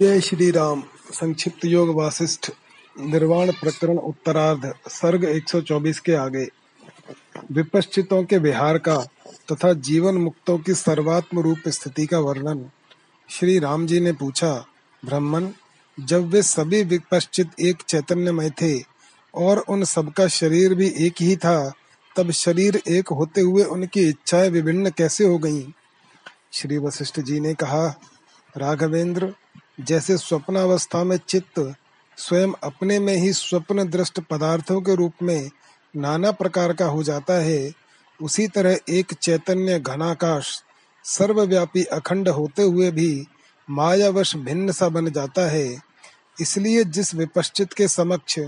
जय श्री राम संक्षिप्त योग वासिष्ठ। निर्वाण प्रकरण उत्तरार्ध। सर्ग 124 के आगे। विपश्चितों के विहार का तथा जीवन मुक्तों की सर्वात्म रूप स्थिति का वर्णन श्री राम जी ने पूछा, ब्राह्मण, जब वे सभी विपश्चित एक चैतन्यमय थे और उन सबका शरीर भी एक ही था, तब शरीर एक होते हुए उनकी इच्छाएँ विभिन्न कैसे हो गईं? श्री वशिष्ठ जी ने कहा, राघवेंद्र जैसे स्वप्नावस्था में चित्त स्वयं अपने में ही स्वप्न दृष्ट पदार्थों के रूप में नाना प्रकार का हो जाता है, उसी तरह एक चैतन्य घनाकाश सर्वव्यापी अखंड होते हुए भी मायावश भिन्न सा बन जाता है। इसलिए जिस विपश्चित के समक्ष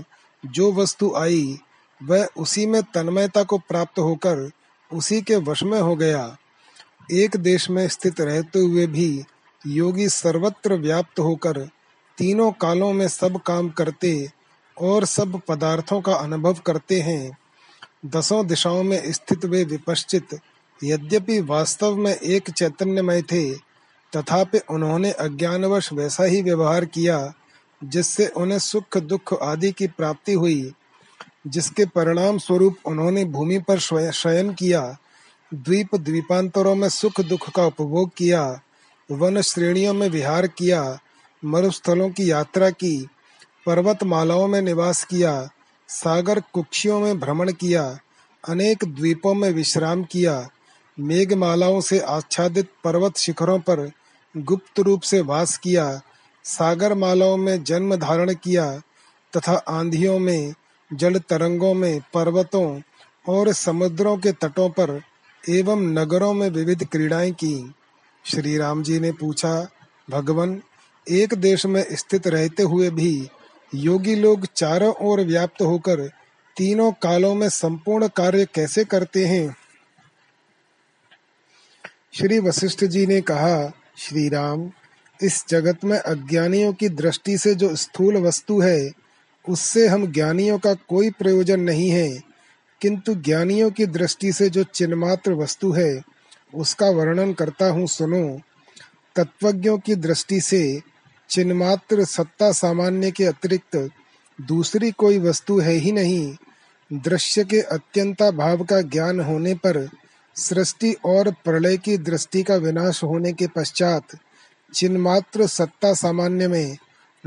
जो वस्तु आई, वह उसी में तन्मयता को प्राप्त होकर उसी के वश में हो गया। एक देश में स्थित रहते हुए भी योगी सर्वत्र व्याप्त होकर तीनों कालों में सब काम करते और सब पदार्थों का अनुभव करते हैं। दसों दिशाओं में स्थित वे विपश्चित, यद्यपि वास्तव में एक चैतन्यमय थे, तथापि उन्होंने अज्ञानवश वैसा ही व्यवहार किया, जिससे उन्हें सुख, दुख आदि की प्राप्ति हुई, जिसके परिणाम स्वरूप उन्होंने भूमि पर शयन किया द्वीप द्वीपांतरों में सुख दुख का उपभोग किया वन श्रेणियों में विहार किया, मरुस्थलों की यात्रा की, पर्वतमालाओं में निवास किया, सागर कुक्षियों में भ्रमण किया, अनेक द्वीपों में विश्राम किया, मेघमालाओं से आच्छादित पर्वत शिखरों पर गुप्त रूप से वास किया सागर मालाओं में जन्म धारण किया, तथा आंधियों में, जल तरंगों में, पर्वतों और समुद्रों के तटों पर एवं नगरों में विविध क्रीड़ाएँ की। श्री राम जी ने पूछा, भगवान, एक देश में स्थित रहते हुए भी योगी लोग चारों ओर व्याप्त होकर तीनों कालों में संपूर्ण कार्य कैसे करते हैं? श्री वशिष्ठ जी ने कहा, श्री राम, इस जगत में अज्ञानियों की दृष्टि से जो स्थूल वस्तु है, उससे हम ज्ञानियों का कोई प्रयोजन नहीं है। किंतु ज्ञानियों की दृष्टि से जो चिन्मात्र वस्तु है उसका वर्णन करता हूँ, सुनो। तत्वज्ञों की दृष्टि से चिन्मात्र सत्ता सामान्य के अतिरिक्त दूसरी कोई वस्तु है ही नहीं। दृश्य के अत्यंता भाव का ज्ञान होने पर, सृष्टि और प्रलय की दृष्टि का विनाश होने के पश्चात चिन्मात्र सत्ता सामान्य में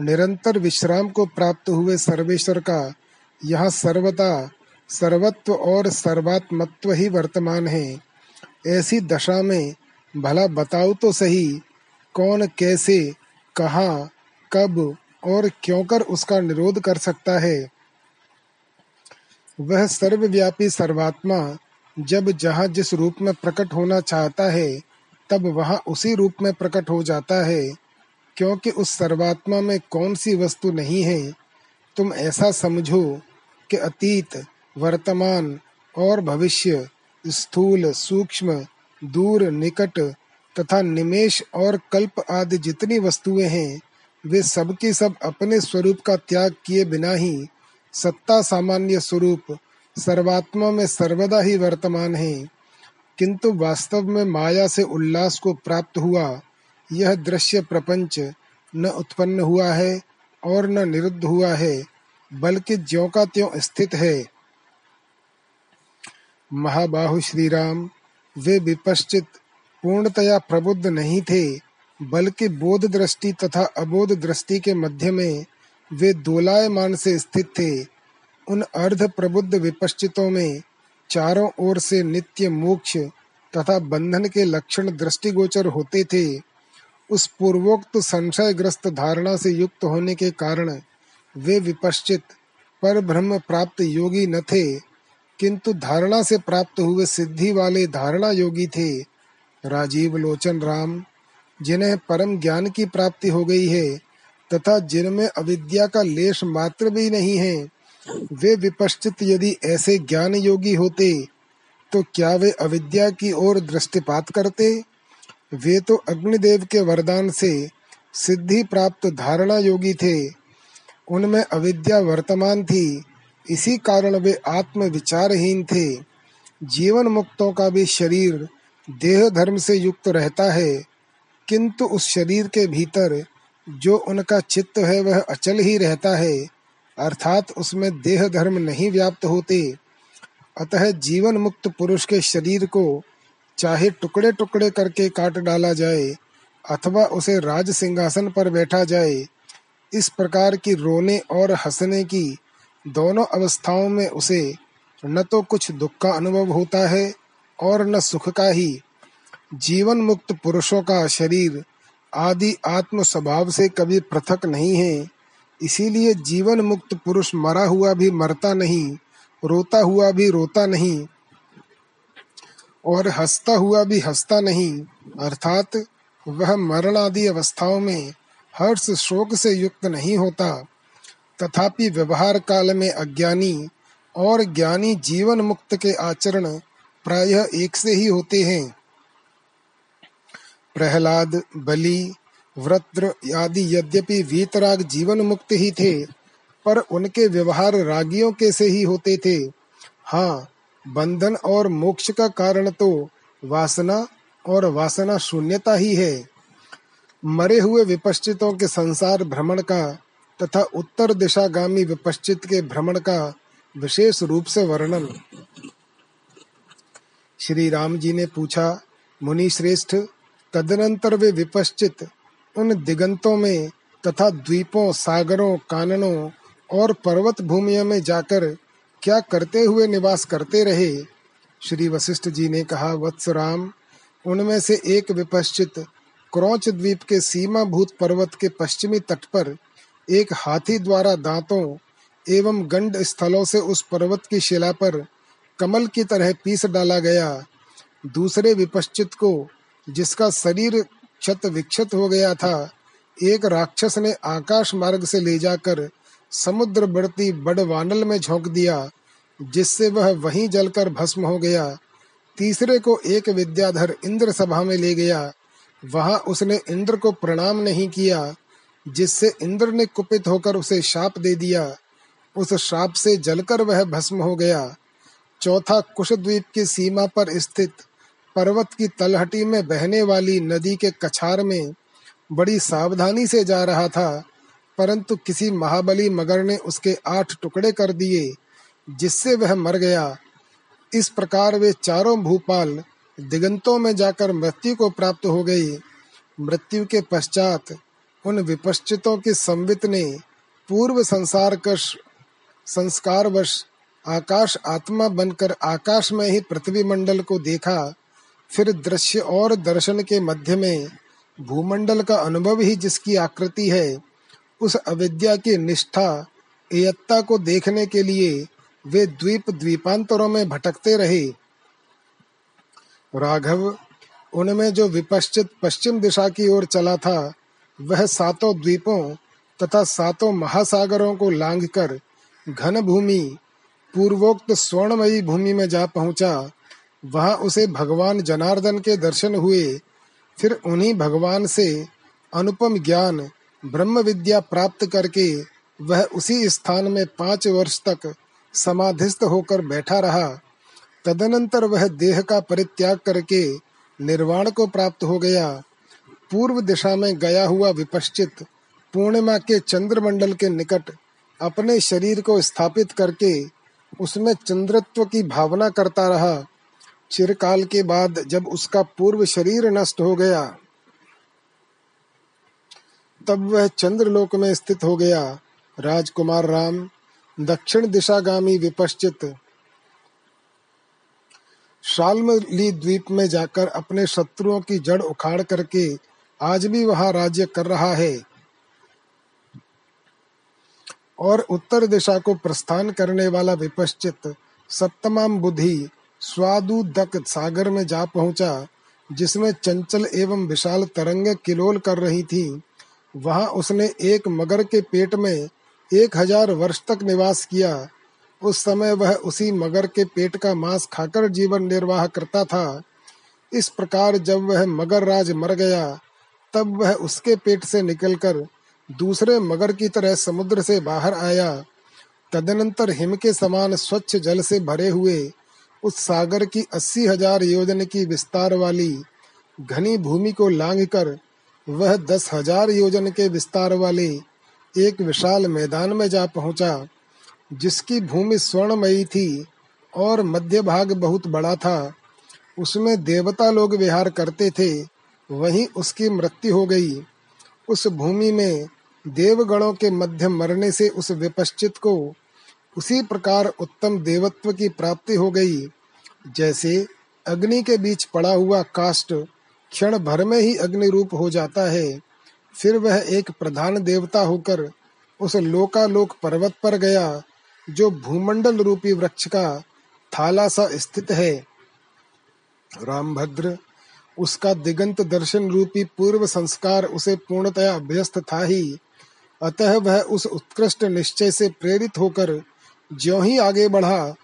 निरंतर विश्राम को प्राप्त हुए सर्वेश्वर का यह सर्वता सर्वत्व और सर्वात्मत्व ही वर्तमान है। ऐसी दशा में, भला बताओ तो सही, कौन कैसे, कहा, कब और क्यों कर उसका निरोध कर सकता है? वह सर्वव्यापी सर्वात्मा, जब जहाँ जिस रूप में प्रकट होना चाहता है, तब वहाँ उसी रूप में प्रकट हो जाता है। क्योंकि उस सर्वात्मा में कौन सी वस्तु नहीं है, तुम ऐसा समझो कि अतीत, वर्तमान और भविष्य स्थूल, सूक्ष्म, दूर, निकट तथा निमेश और कल्प आदि जितनी वस्तुएँ हैं, वे सब के सब अपने स्वरूप का त्याग किए बिना ही सत्ता सामान्य स्वरूप, सर्वात्मा में सर्वदा ही वर्तमान है। किंतु वास्तव में माया से उल्लास को प्राप्त हुआ, यह दृश्य प्रपंच न उत्पन्न हुआ है और न निरुद्ध हुआ है, बल्कि ज्यो का त्यों स्थित है। महाबाहु श्री राम वे विपश्चित पूर्णतया प्रबुद्ध नहीं थे, बल्कि बोध दृष्टि तथा अबोध दृष्टि के मध्य में वे दोलायमान से स्थित थे। उन अर्ध प्रबुद्ध विपश्चितों में चारों ओर से नित्य मोक्ष तथा बंधन के लक्षण दृष्टिगोचर होते थे। उस पूर्वोक्त संशयग्रस्त धारणा से युक्त होने के कारण वे विपश्चित, पर ब्रह्म प्राप्त योगी न थे। किंतु धारणा से प्राप्त हुए सिद्धि वाले धारणा योगी थे राजीव लोचन राम, जिन्हें परम ज्ञान की प्राप्ति हो गई है तथा जिनमें अविद्या का लेश मात्र भी नहीं है। वे विपश्चित यदि ऐसे ज्ञान योगी होते तो क्या वे अविद्या की ओर दृष्टिपात करते? वे तो अग्निदेव के वरदान से सिद्धि प्राप्त धारणा योगी थे। उनमें अविद्या वर्तमान थी इसी कारण वे आत्म विचारहीन थे। जीवन मुक्तों का भी शरीर देह धर्म से युक्त रहता है, किंतु उस शरीर के भीतर जो उनका चित्त है, वह अचल ही रहता है, अर्थात उसमें देह धर्म नहीं व्याप्त होते। अतः जीवन मुक्त पुरुष के शरीर को चाहे टुकड़े टुकड़े करके काट डाला जाए, अथवा उसे राज सिंहासन पर बैठा जाए, इस प्रकार की रोने और हंसने की दोनों अवस्थाओं में उसे न तो कुछ दुख का अनुभव होता है और न सुख का ही। जीवन मुक्त पुरुषों का शरीर आदि आत्म स्वभाव से कभी पृथक नहीं है। इसीलिए जीवन मुक्त पुरुष मरा हुआ भी मरता नहीं, रोता हुआ भी रोता नहीं, और हंसता हुआ भी हंसता नहीं। अर्थात वह मरण आदि अवस्थाओं में हर्ष शोक से युक्त नहीं होता। तथापि व्यवहार काल में अज्ञानी और ज्ञानी जीवन मुक्त के आचरण प्रायः एक से ही होते हैं। प्रहलाद, बलि, वृत्र आदि यद्यपि वीतराग जीवन मुक्त ही थे, पर उनके व्यवहार रागियों के से ही होते थे। हाँ बंधन और मोक्ष का कारण तो वासना और वासना शून्यता ही है। मरे हुए विपश्चितों के संसार भ्रमण का तथा उत्तर दिशागामी विपश्चित के भ्रमण का विशेष रूप से वर्णन। श्री राम जी ने पूछा मुनि श्रेष्ठ तदनंतर वे विपश्चित, उन दिगंतों में तथा द्वीपों, सागरों, काननों और पर्वत भूमियों में जाकर क्या करते हुए निवास करते रहे? श्री वशिष्ठ जी ने कहा, वत्स राम, उनमें से एक विपश्चित, क्रौच द्वीप के सीमा भूत पर्वत के पश्चिमी तट पर एक हाथी द्वारा दांतों एवं गंड स्थलों से उस पर्वत की शिला पर कमल की तरह पीस डाला गया। दूसरे विपश्चित को, जिसका शरीर क्षत विक्षत हो गया था, एक राक्षस ने आकाश मार्ग से ले जाकर समुद्र बढ़ती बड़ वानल में झोंक दिया, जिससे वह वहीं जलकर भस्म हो गया। तीसरे को एक विद्याधर इंद्र सभा में ले गया। वहाँ उसने इंद्र को प्रणाम नहीं किया। जिससे इंद्र ने कुपित होकर उसे शाप दे दिया, उस श्राप से जलकर वह भस्म हो गया। चौथा कुशद्वीप की सीमा पर स्थित पर्वत की तलहटी में बहने वाली नदी के कछार में बड़ी सावधानी से जा रहा था, परंतु किसी महाबली मगर ने उसके आठ टुकड़े कर दिए, जिससे वह मर गया। इस प्रकार वे चारों भूपाल दिगंतों में जाकर मृत्यु को प्राप्त हो गए मृत्यु के पश्चात उन विपश्चितों की संवित ने पूर्व संसार कश संस्कारवश आकाश आत्मा बनकर आकाश में ही पृथ्वी मंडल को देखा, फिर दृश्य और दर्शन के मध्य में भूमंडल का अनुभव ही जिसकी आकृति है, उस अविद्या की निष्ठा, एयत्ता को देखने के लिए वे द्वीप द्वीपांतरों में भटकते रहे। राघव, उनमें जो विपश्चित पश्चिम दिशा की ओर चला था वह सातों द्वीपों तथा सातों महासागरों को लांघकर घन भूमि पूर्वोक्त स्वर्णमयी भूमि में जा पहुँचा। वहाँ उसे भगवान जनार्दन के दर्शन हुए। फिर उन्हीं भगवान से अनुपम ज्ञान, ब्रह्म विद्या प्राप्त करके वह उसी स्थान में पाँच वर्ष तक समाधिस्थ होकर बैठा रहा। तदनंतर वह देह का परित्याग करके निर्वाण को प्राप्त हो गया। पूर्व दिशा में गया हुआ विपश्चित पूर्णिमा के चंद्रमंडल के निकट अपने शरीर को स्थापित करके उसमें चंद्रत्व की भावना करता रहा। चिरकाल के बाद जब उसका पूर्व शरीर नष्ट हो गया, तब वह चंद्रलोक में स्थित हो गया। राजकुमार राम, दक्षिण दिशागामी विपश्चित, शालमली द्वीप में जाकर अपने शत्रुओं की जड़ उखाड़ करके आज भी वहाँ राज्य कर रहा है। और उत्तर दिशा को प्रस्थान करने वाला विपश्चित सप्तमाम बुद्धि स्वादुदक सागर में जा पहुँचा, जिसमें चंचल एवं विशाल तरंग किलोल कर रही थी। वहाँ उसने एक मगर के पेट में एक हज़ार वर्ष तक निवास किया। उस समय वह उसी मगर के पेट का मांस खाकर जीवन निर्वाह करता था। इस प्रकार जब वह मगर राज मर गया तब वह उसके पेट से निकलकर दूसरे मगर की तरह समुद्र से बाहर आया। तदनंतर हिम के समान स्वच्छ जल से भरे हुए उस सागर की अस्सी हज़ार योजन की विस्तार वाली घनी भूमि को लांघकर वह दस हज़ार योजन के विस्तार वाले एक विशाल मैदान में जा पहुँचा, जिसकी भूमि स्वर्णमयी थी और मध्य भाग बहुत बड़ा था। उसमें देवता लोग विहार करते थे वहीं उसकी मृत्यु हो गई। उस भूमि में देवगणों के मध्य मरने से उस विपश्चित को उसी प्रकार उत्तम देवत्व की प्राप्ति हो गई। जैसे अग्नि के बीच पड़ा हुआ काष्ट क्षण भर में ही अग्नि रूप हो जाता है। फिर वह एक प्रधान देवता होकर उस लोकालोक पर्वत पर गया, जो भूमंडल रूपी वृक्ष का थाला सा स्थित है। रामभद्र उसका दिगंत दर्शन रूपी पूर्व संस्कार उसे पूर्णतया अभ्यस्त था ही। अतः वह उस उत्कृष्ट निश्चय से प्रेरित होकर ज्यों ही आगे बढ़ा,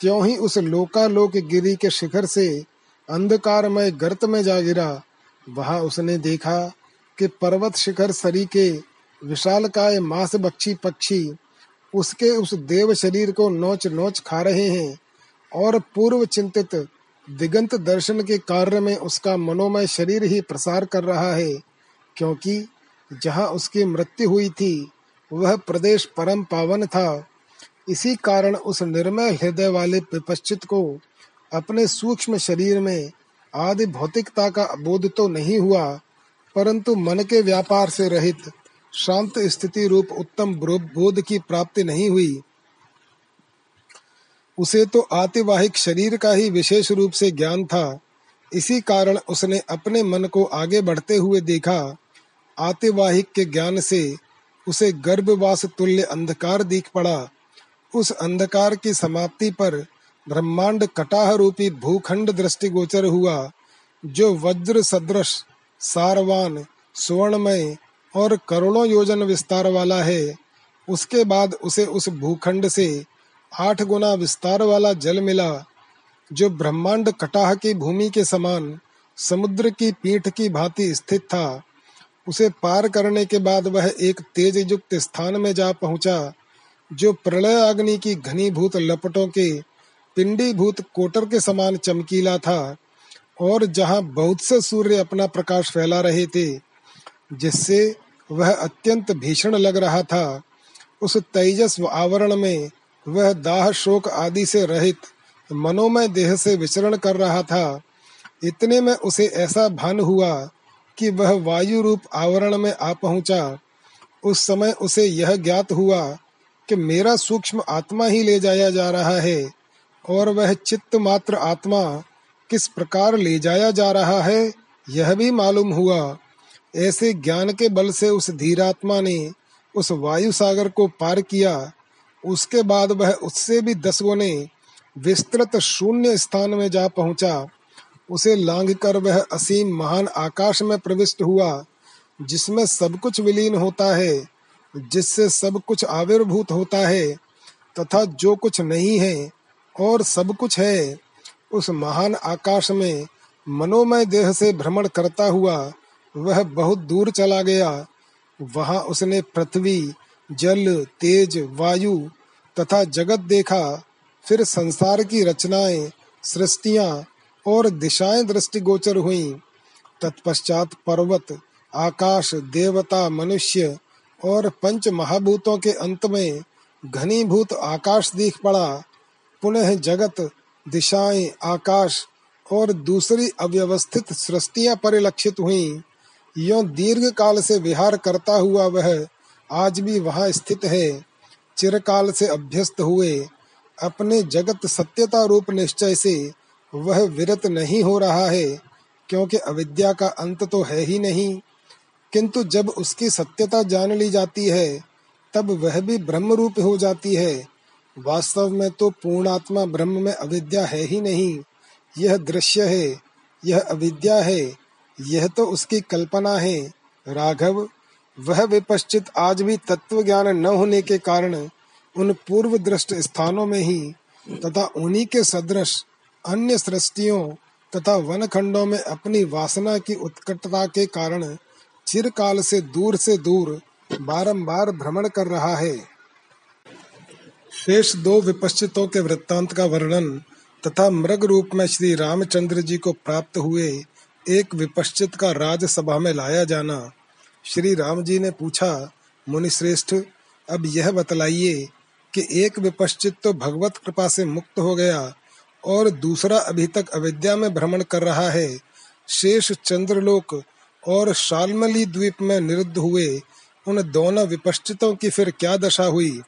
त्यों ही उस लोकालोक गिरी के शिखर से अंधकारमय गर्त में जा गिरा। वहाँ उसने देखा कि पर्वत शिखर सरी के विशाल काय मांस बक्षी पक्षी उसके उस देव शरीर को नोच नोच खा रहे हैं और पूर्व चिंतित दिगंत दर्शन के कार्य में उसका मनोमय शरीर ही प्रसार कर रहा है, क्योंकि जहाँ उसकी मृत्यु हुई थी, वह प्रदेश परम पावन था। इसी कारण उस निर्मय हृदय वाले विपश्चित को अपने सूक्ष्म शरीर में आदि भौतिकता का बोध तो नहीं हुआ, परंतु मन के व्यापार से रहित शांत स्थिति रूप उत्तम बोध की प्राप्ति नहीं हुई। उसे तो आतिवाहिक शरीर का ही विशेष रूप से ज्ञान था। इसी कारण उसने अपने मन को आगे बढ़ते हुए देखा। आतिवाहिक के ज्ञान से उसे गर्भवास तुल्य अंधकार दिख पड़ा। उस अंधकार की समाप्ति पर ब्रह्मांड कटाह रूपी भूखंड दृष्टिगोचर हुआ, जो वज्र सदृश, सारवान, सुवर्णमय और करोड़ों योजन विस्तार वाला है। उसके बाद उसे उस भूखंड से आठ गुना विस्तार वाला जल मिला, जो ब्रह्मांड कटाह की भूमि के समान समुद्र की पीठ की भांति स्थित था। उसे पार करने के बाद वह एक तेज युक्त स्थान में जा पहुँचा, जो प्रलय अग्नि की घनीभूत लपटों के पिंडीभूत कोटर के समान चमकीला था, और जहाँ बहुत से सूर्य अपना प्रकाश फैला रहे थे, जिससे वह अत्यंत भीषण लग रहा था। उस तेजस्व आवरण में वह दाह शोक आदि से रहित, मनोमय देह से विचरण कर रहा था। इतने में उसे ऐसा भान हुआ कि वह वायु रूप आवरण में आ पहुँचा। उस समय उसे यह ज्ञात हुआ कि मेरा सूक्ष्म आत्मा ही ले जाया जा रहा है, और वह चित्त मात्र आत्मा किस प्रकार ले जाया जा रहा है, यह भी मालूम हुआ। ऐसे ज्ञान के बल से उस धीरात्मा ने उस वायु सागर को पार किया उसके बाद वह उससे भी दस गुने विस्तृत शून्य स्थान में जा पहुँचा। उसे लांग कर वह असीम महान आकाश में प्रविष्ट हुआ, जिसमें सब कुछ विलीन होता है, जिससे सब कुछ आविर्भूत होता है, तथा जो कुछ नहीं है और सब कुछ है, उस महान आकाश में मनोमय देह से भ्रमण करता हुआ वह बहुत दूर चला गया। वहाँ उसने पृथ्वी जल, तेज, वायु तथा जगत देखा, फिर संसार की रचनाएँ, सृष्टियाँ और दिशाएँ दृष्टिगोचर हुईं। तत्पश्चात पर्वत, आकाश, देवता, मनुष्य और पंच महाभूतों के अंत में घनीभूत आकाश दिख पड़ा। पुनः जगत, दिशाएँ, आकाश और दूसरी अव्यवस्थित सृष्टियाँ परिलक्षित हुईं। यो दीर्घ काल से विहार करता हुआ वह आज भी वहाँ स्थित है। चिरकाल से अभ्यस्त हुए। अपने जगत सत्यता रूप निश्चय से वह विरत नहीं हो रहा है, क्योंकि अविद्या का अंत तो है ही नहीं। किंतु जब उसकी सत्यता जान ली जाती है, तब वह भी ब्रह्म रूप हो जाती है। वास्तव में तो पूर्णात्मा ब्रह्म में अविद्या है ही नहीं। यह दृश्य है, यह अविद्या है, यह तो उसकी कल्पना है। राघव वह विपश्चित आज भी तत्व ज्ञान न होने के कारण उन पूर्व दृष्ट स्थानों में ही तथा उन्हीं के सदृश अन्य सृष्टियों तथा वन खंडों में अपनी वासना की उत्कटता के कारण चिरकाल से दूर से दूर बारंबार भ्रमण कर रहा है। शेष दो विपश्चितों के वृत्तांत का वर्णन तथा मृग रूप में श्री रामचंद्र जी को प्राप्त हुए एक विपश्चित का राजसभा में लाया जाना श्री राम जी ने पूछा, मुनिश्रेष्ठ, अब यह बतलाइए कि एक विपश्चित तो भगवत कृपा से मुक्त हो गया और दूसरा अभी तक अविद्या में भ्रमण कर रहा है। शेष चंद्रलोक और शालमली द्वीप में निरुद्ध हुए उन दोनों विपश्चितों की फिर क्या दशा हुई?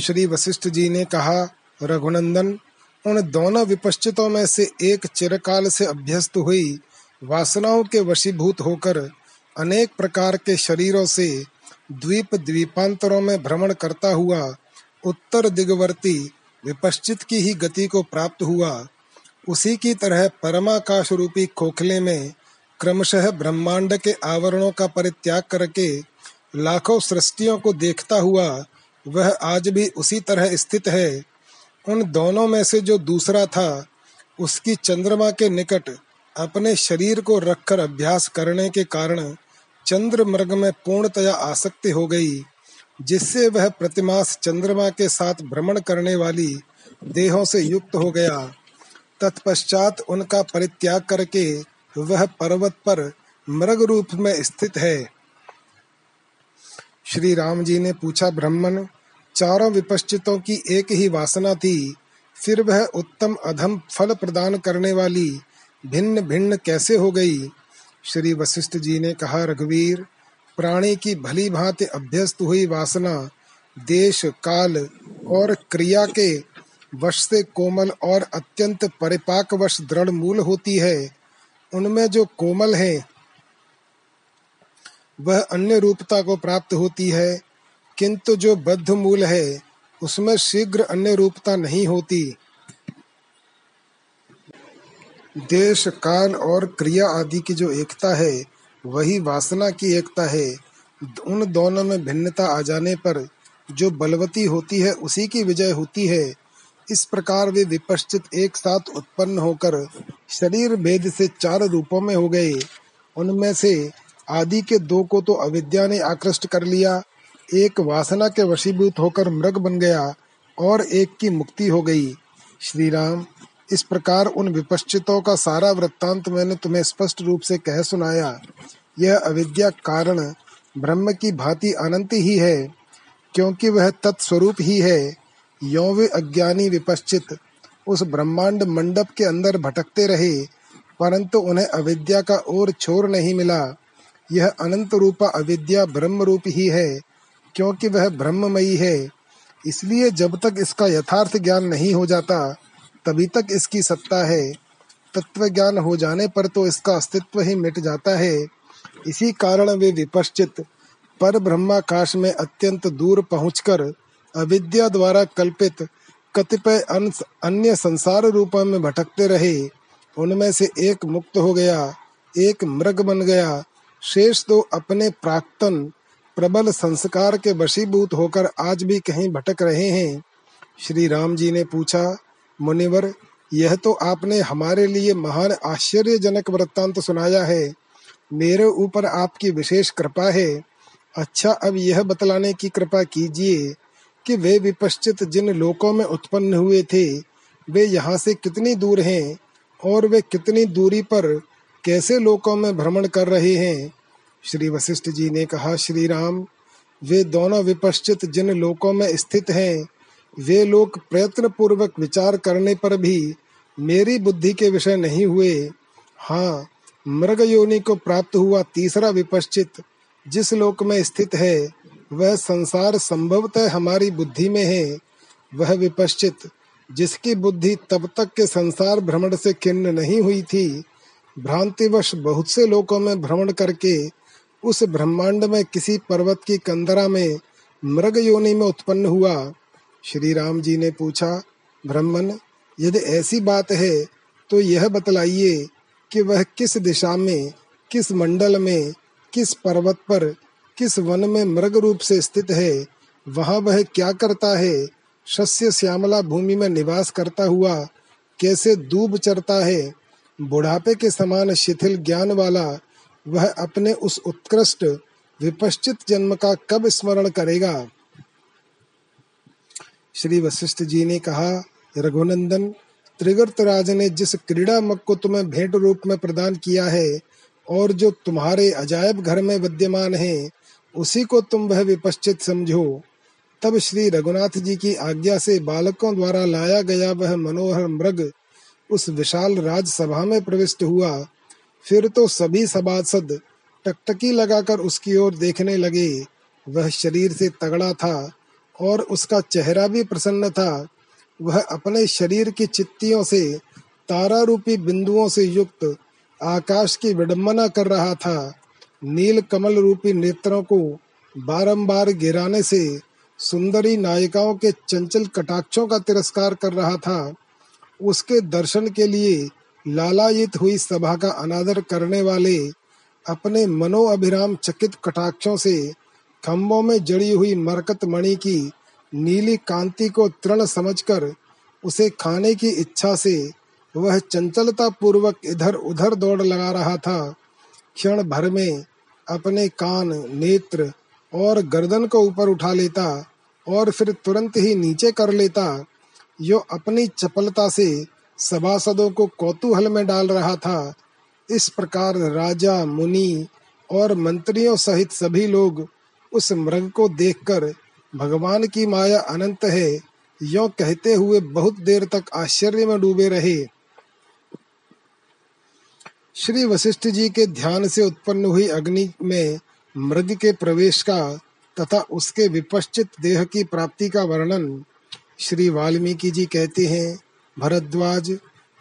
श्री वशिष्ठ जी ने कहा, रघुनंदन, उन दोनों विपश्चितों में से एक चिरकाल से अभ्यस्त हुई वासनाओं के वशीभूत होकर अनेक प्रकार के शरीरों से द्वीप द्वीपांतरों में भ्रमण करता हुआ, उत्तर दिगवर्ती विपश्चित की ही गति को प्राप्त हुआ, उसी की तरह परमाकाश रूपी खोखले में क्रमशः ब्रह्मांड के आवरणों का परित्याग करके लाखों सृष्टियों को देखता हुआ, वह आज भी उसी तरह स्थित है। उन दोनों में से जो दूसरा था, उसकी चंद्रमा के निकट अपने शरीर को रखकर अभ्यास करने के कारण चंद्र मृग में पूर्णतया आसक्ति हो गई, जिससे वह प्रतिमास चंद्रमा के साथ भ्रमण करने वाली देहों से युक्त हो गया। तत्पश्चात उनका परित्याग करके वह पर्वत पर मृग रूप में स्थित है। श्री राम जी ने पूछा, ब्राह्मण, चारों विपश्चितों की एक ही वासना थी, फिर वह उत्तम अधम फल प्रदान करने वाली भिन्न भिन्न कैसे हो गई? श्री वशिष्ठ जी ने कहा, रघुवीर, प्राणी की भली भांति अभ्यस्त हुई वासना, देश, काल और क्रिया के वश से कोमल और अत्यंत परिपाक वश दृढ़ मूल होती है। उनमें जो कोमल है, वह अन्य रूपता को प्राप्त होती है। किंतु जो बद्ध मूल है, उसमें शीघ्र अन्य रूपता नहीं होती। देश काल और क्रिया आदि की जो एकता है, वही वासना की एकता है। उन दोनों में भिन्नता आ जाने पर जो बलवती होती है, उसी की विजय होती है। इस प्रकार वे विपश्चित एक साथ उत्पन्न होकर शरीर भेद से चार रूपों में हो गए। उनमें से आदि के दो को तो अविद्या ने आकृष्ट कर लिया, एक वासना के वशीभूत होकर मृग बन गया और एक की मुक्ति हो गई। श्री राम इस प्रकार उन विपश्चितों का सारा वृत्तांत मैंने तुम्हें स्पष्ट रूप से कह सुनाया। यह अविद्या कारण ब्रह्म की भांति अनंत ही है, क्योंकि वह तत्स्वरूप ही है। यो वे अज्ञानी विपश्चित उस ब्रह्मांड मंडप के अंदर भटकते रहे, परंतु उन्हें अविद्या का और छोर नहीं मिला। यह अनंत रूपा अविद्या ब्रह्म रूप ही है, क्योंकि वह ब्रह्ममयी है। इसलिए जब तक इसका यथार्थ ज्ञान नहीं हो जाता तभी तक इसकी सत्ता है। तत्व ज्ञान हो जाने पर तो इसका अस्तित्व ही मिट जाता है। इसी कारण वे विपश्चित, पर ब्रह्माकाश में अत्यंत दूर पहुंचकर अविद्या द्वारा कल्पित कतिपय अन्य संसार रूपों में भटकते रहे। उनमें से एक मुक्त हो गया, एक मृग बन गया। शेष तो अपने प्राक्तन, प्रबल संस्कार के वशीभूत होकर आज भी कहीं भटक रहे हैं। श्री राम जी ने पूछा मुनिवर, यह तो आपने हमारे लिए महान आश्चर्यजनक वृत्तांत सुनाया है। मेरे ऊपर आपकी विशेष कृपा है। अच्छा अब यह बतलाने की कृपा कीजिए कि वे विपश्चित जिन लोकों में उत्पन्न हुए थे, वे यहाँ से कितनी दूर हैं और वे कितनी दूरी पर कैसे लोकों में भ्रमण कर रहे हैं? श्री वशिष्ठ जी ने कहा श्री राम वे दोनों विपश्चित जिन लोकों में स्थित हैं वे लोग प्रयत्न पूर्वक विचार करने पर भी मेरी बुद्धि के विषय नहीं हुए। हाँ मृग योनि को प्राप्त हुआ तीसरा विपश्चित, जिस लोक में स्थित है, वह संसार संभवतः हमारी बुद्धि में है। वह विपश्चित, जिसकी बुद्धि तब तक के संसार भ्रमण से खिन्न नहीं हुई थी, भ्रांतिवश बहुत से लोकों में भ्रमण करके, उस ब्रह्मांड में किसी पर्वत की कंदरा में मृग योनि में उत्पन्न हुआ। श्री राम जी ने पूछा, ब्रह्मन, यदि ऐसी बात है तो यह बतलाइए कि वह किस दिशा में, किस मंडल में, किस पर्वत पर, किस वन में मृग रूप से स्थित है, वहाँ वह क्या करता है, शस्य श्यामला भूमि में निवास करता हुआ, कैसे दूब चरता है, बुढ़ापे के समान शिथिल ज्ञान वाला, वह अपने उस उत्कृष्ट, विपश्चित जन्म का कब स्मरण करेगा? श्री वशिष्ठ जी ने कहा, रघुनंदन त्रिगर्तराज ने जिस क्रीड़ा मग को तुम्हें भेंट रूप में प्रदान किया है, और जो तुम्हारे अजायब घर में विद्यमान है, उसी को तुम वह विपश्चित समझो। तब श्री रघुनाथ जी की आज्ञा से बालकों द्वारा लाया गया वह मनोहर मृग उस विशाल राजसभा में प्रविष्ट हुआ। फिर तो सभी सभासद टकटकी लगाकर उसकी ओर देखने लगे। वह शरीर से तगड़ा था और उसका चेहरा भी प्रसन्न था। वह अपने शरीर की चित्तियों से तारा रूपी बिंदुओं से युक्त आकाश की विडंबना कर रहा था। नील कमल रूपी नेत्रों को बारंबार गिराने से सुंदरी नायिकाओं के चंचल कटाक्षों का तिरस्कार कर रहा था। उसके दर्शन के लिए लालायित हुई सभा का अनादर करने वाले अपने मनो अभिराम चकित कटाक्षों से खम्भों में जड़ी हुई मरकत मणि की नीली कांति को तृण समझकर उसे खाने की इच्छा से वह चंचलता पूर्वक इधर उधर दौड़ लगा रहा था। क्षण भर में अपने कान, नेत्र और गर्दन को ऊपर उठा लेता और फिर तुरंत ही नीचे कर लेता। यो अपनी चपलता से सभासदों को कौतूहल में डाल रहा था। इस प्रकार राजा, मुनि और मंत्रियों सहित सभी लोग उस मृग को देखकर भगवान की माया अनंत है। यो कहते हुए बहुत देर तक आश्चर्य में डूबे रहे। श्री वशिष्ठ जी के ध्यान से उत्पन्न हुई अग्नि में मृग के प्रवेश का तथा उसके विपश्चित देह की प्राप्ति का वर्णन श्री वाल्मीकि जी कहते हैं। भरद्वाज,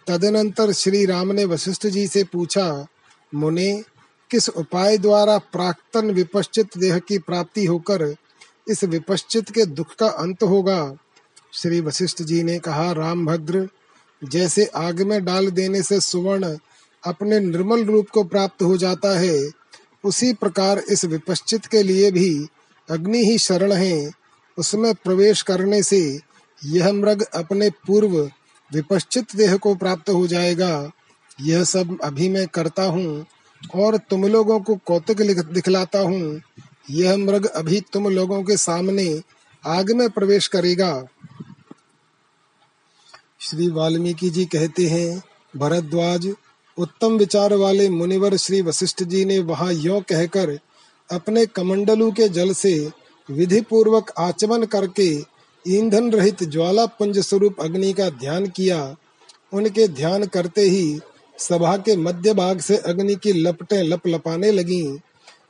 तदनंतर श्री राम ने वशिष्ठ जी से पूछा, मुने किस उपाय द्वारा प्राक्तन विपश्चित देह की प्राप्ति होकर इस विपश्चित के दुख का अंत होगा? श्री वशिष्ठ जी ने कहा राम भद्र जैसे आग में डाल देने से सुवर्ण अपने निर्मल रूप को प्राप्त हो जाता है, उसी प्रकार इस विपश्चित के लिए भी अग्नि ही शरण है। उसमें प्रवेश करने से यह मृग अपने पूर्व विपश्चित देह को प्राप्त हो जाएगा। यह सब अभी मैं करता हूँ। और तुम लोगों को कौतुक दिखलाता हूँ। यह मृग अभी तुम लोगों के सामने आग में प्रवेश करेगा। श्री वाल्मीकि जी कहते हैं, भरद्वाज, उत्तम विचार वाले मुनिवर श्री वशिष्ठ जी ने वहाँ यो कहकर अपने कमंडलू के जल से विधि पूर्वक आचमन करके ईंधन रहित ज्वाला पुंज स्वरूप अग्नि का ध्यान किया। उनके ध्यान करते ही सभा के मध्य भाग से अग्नि की लपटें लप लपाने लगी।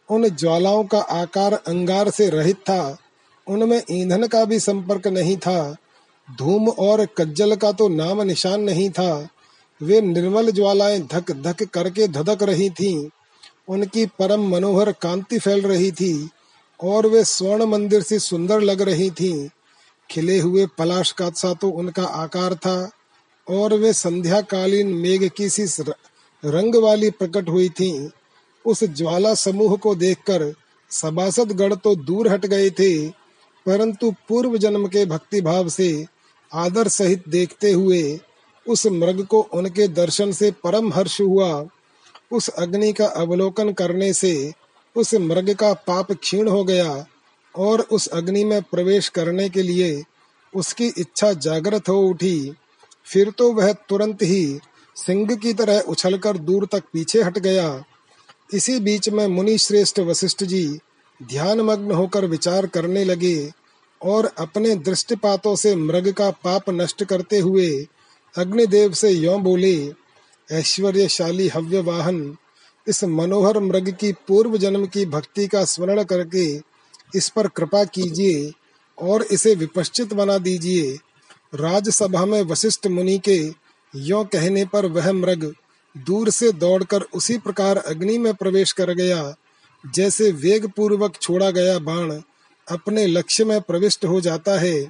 उन ज्वालाओं का आकार अंगार से रहित था। उनमें ईंधन का भी संपर्क नहीं था। धूम और कज्जल का तो नाम निशान नहीं था। वे निर्मल ज्वालाएँ धक धक करके धधक रही थीं। उनकी परम मनोहर कांति फैल रही थी और वे स्वर्ण मंदिर से सुंदर लग रही थीं। खिले हुए पलाश का सा तो उनका आकार था। और वे संध्या कालीन मेघ की सी रंग वाली प्रकट हुई थीं। उस ज्वाला समूह को देखकर सभासद गण तो दूर हट गए थे, परंतु पूर्व जन्म के भक्ति भाव से आदर सहित देखते हुए उस मृग को उनके दर्शन से परम हर्ष हुआ। उस अग्नि का अवलोकन करने से उस मृग का पाप क्षीण हो गया और उस अग्नि में प्रवेश करने के लिए उसकी इच्छा जागृत हो उठी। फिर तो वह तुरंत ही सिंह की तरह उछलकर दूर तक पीछे हट गया। इसी बीच में मुनि श्रेष्ठ वशिष्ठ जी ध्यान मग्न होकर विचार करने लगे और अपने दृष्टिपातों से मृग का पाप नष्ट करते हुए अग्निदेव से यो बोले, ऐश्वर्यशाली हव्य वाहन, इस मनोहर मृग की पूर्व जन्म की भक्ति का स्मरण करके इस पर कृपा कीजिए और इसे विपश्चित बना दीजिए। राजसभा में वशिष्ठ मुनि के यो कहने पर वह मृग दूर से दौड़कर उसी प्रकार अग्नि में प्रवेश कर गया, जैसे वेग पूर्वक छोड़ा गया बाण अपने लक्ष्य में प्रविष्ट हो जाता है।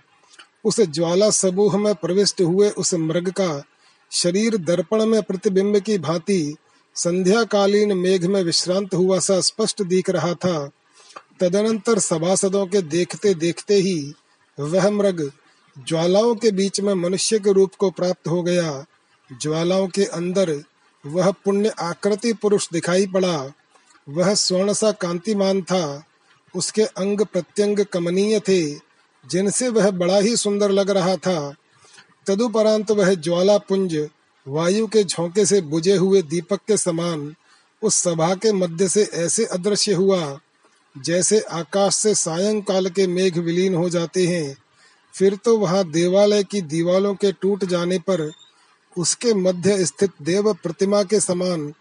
उस ज्वाला समूह में प्रविष्ट हुए उस मृग का शरीर दर्पण में प्रतिबिंब की भांति संध्या कालीन मेघ में विश्रांत हुआ सा स्पष्ट दिख रहा था। तदनंतर सभासदों के देखते देखते ही वह मृग ज्वालाओं के बीच में मनुष्य के रूप को प्राप्त हो गया। ज्वालाओं के अंदर वह पुण्य आकृति पुरुष दिखाई पड़ा। वह स्वर्ण सा कांतिमान था। उसके अंग प्रत्यंग कमनीय थे, जिनसे वह बड़ा ही सुंदर लग रहा था। तदुपरांत वह ज्वाला पुंज वायु के झोंके से बुझे हुए दीपक के समान उस सभा के मध्य से ऐसे अदृश्य हुआ, जैसे आकाश से सायंकाल के मेघ विलीन हो जाते हैं। फिर तो वहाँ देवालय की दीवालों के टूट जाने पर उसके मध्य स्थित देव प्रतिमा के समान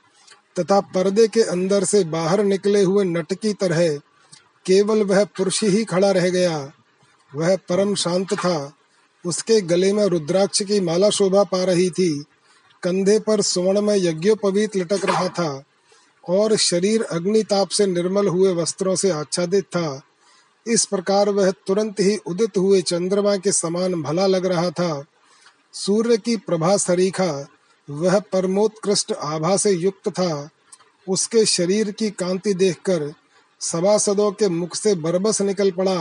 तथा पर्दे के अंदर से बाहर निकले हुए नट की तरह केवल वह पुरुष ही खड़ा रह गया। वह परम शांत था। उसके गले में रुद्राक्ष की माला शोभा पा रही थी। कंधे पर स्वर्ण में यज्ञोपवीत लटक रहा था और शरीर अग्नि ताप से निर्मल हुए वस्त्रों से आच्छादित था। इस प्रकार वह तुरंत ही उदित हुए चंद्रमा के समान भला लग रहा था। सूर्य की प्रभा सरीखा, वह परमोत्कृष्ट आभा से युक्त था। उसके शरीर की कांति देखकर सभासदों के मुख से बरबस निकल पड़ा।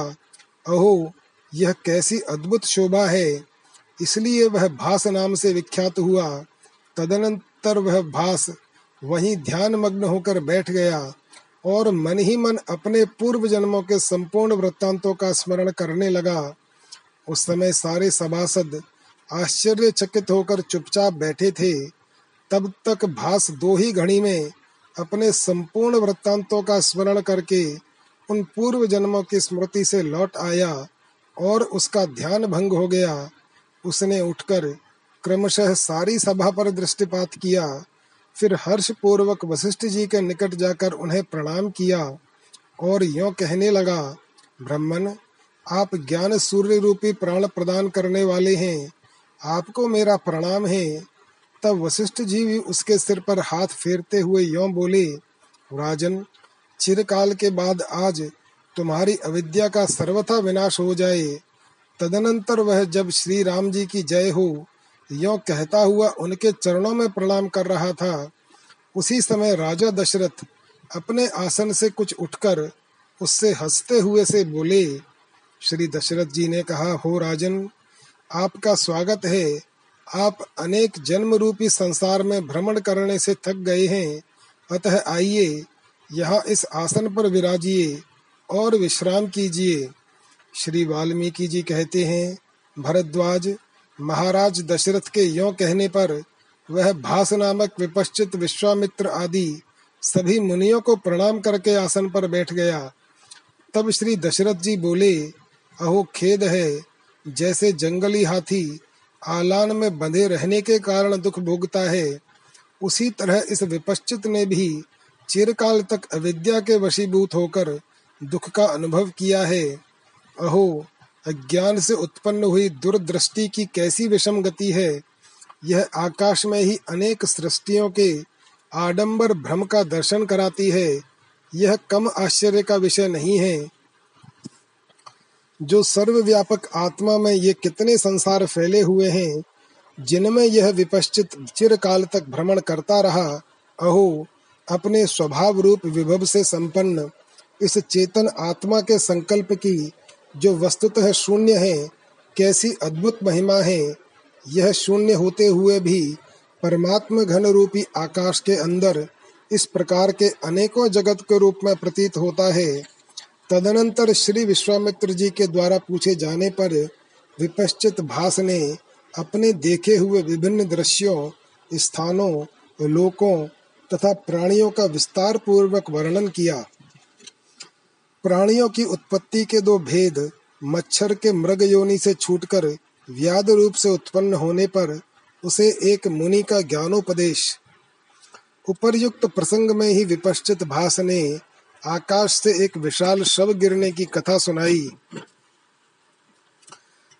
अहो, यह कैसी अद्भुत शोभा है। इसलिए वह भास नाम से विख्यात हुआ। तदनंतर वह भास वहीं ध्यान मग्न होकर बैठ गया। और मन ही मन अपने पूर्व जन्मों के संपूर्ण वृत्तांतों का स्मरण करने लगा। उस समय सारे सभासद आश्चर्यचकित होकर चुपचाप बैठे थे। तब तक भास दो ही घड़ी में अपने संपूर्ण वृत्तांतों का स्मरण करके उन पूर्व जन्मों की स्मृति से लौट आया और उसका ध्यान भंग हो गया। उसने उठकर क्रमशः सारी सभा पर दृष्टिपात किया। फिर हर्ष पूर्वक वशिष्ठ जी के निकट जाकर उन्हें प्रणाम किया और यो कहने लगा, ब्रह्मन, आप ज्ञान सूर्य रूपी प्राण प्रदान करने वाले हैं, आपको मेरा प्रणाम है। तब वशिष्ठ जी भी उसके सिर पर हाथ फेरते हुए यो बोले, राजन, चिरकाल के बाद आज तुम्हारी अविद्या का सर्वथा विनाश हो जाए। तदनंतर वह जब श्री राम जी की जय हो यो कहता हुआ उनके चरणों में प्रणाम कर रहा था। उसी समय राजा दशरथ अपने आसन से कुछ उठकर उससे हँसते हुए से बोले, श्री दशरथ जी ने कहा, हो राजन, आपका स्वागत है। आप अनेक जन्म रूपी संसार में भ्रमण करने से थक गए हैं। अतः आइए, यहाँ इस आसन पर विराजिए और विश्राम कीजिए। श्री वाल्मीकि जी कहते हैं, भरद्वाज महाराज दशरथ के यो कहने पर वह भास नामक विपश्चित विश्वामित्र आदि सभी मुनियों को प्रणाम करके आसन पर बैठ गया। तब श्री दशरथ जी बोले, अहो खेद है, जैसे जंगली हाथी आलान में बंधे रहने के कारण दुख भोगता है, उसी तरह इस विपश्चित ने भी चिरकाल तक अविद्या के वशीभूत होकर दुख का अनुभव किया है। अहो अज्ञान से उत्पन्न हुई दूरदृष्टि की कैसी विषम गति है? यह आकाश में ही अनेक सृष्टियों के आडंबर भ्रम का दर्शन कराती है। यह कम आश्चर्य का विषय नहीं है। जो सर्वव्यापक आत्मा में ये कितने संसार फैले हुए हैं, जिनमें यह विपश्चित चिरकाल तक भ्रमण करता रहा, अहो, अपने स्वभाव रूप विभव से संपन्न इस चेतन आत्मा के संकल्प की जो वस्तुतः शून्य है, कैसी अद्भुत महिमा है, यह शून्य होते हुए भी परमात्म घन रूपी आकाश के अंदर इस प्रकार के अनेकों जगत के रूप में प्रतीत होता है। तदनंतर श्री विश्वामित्र जी के द्वारा पूछे जाने पर विपश्चित भास ने अपने देखे हुए विभिन्न दृश्यों, स्थानों, लोकों तथा प्राणियों का विस्तार पूर्वक वर्णन किया। प्राणियों की उत्पत्ति के दो भेद, मच्छर के मृग योनि से छूटकर व्याध रूप से उत्पन्न होने पर उसे एक मुनि का ज्ञानोपदेश। उपर्युक्त प्रसंग में ही विपश्चित भास ने आकाश से एक विशाल शव गिरने की कथा सुनाई।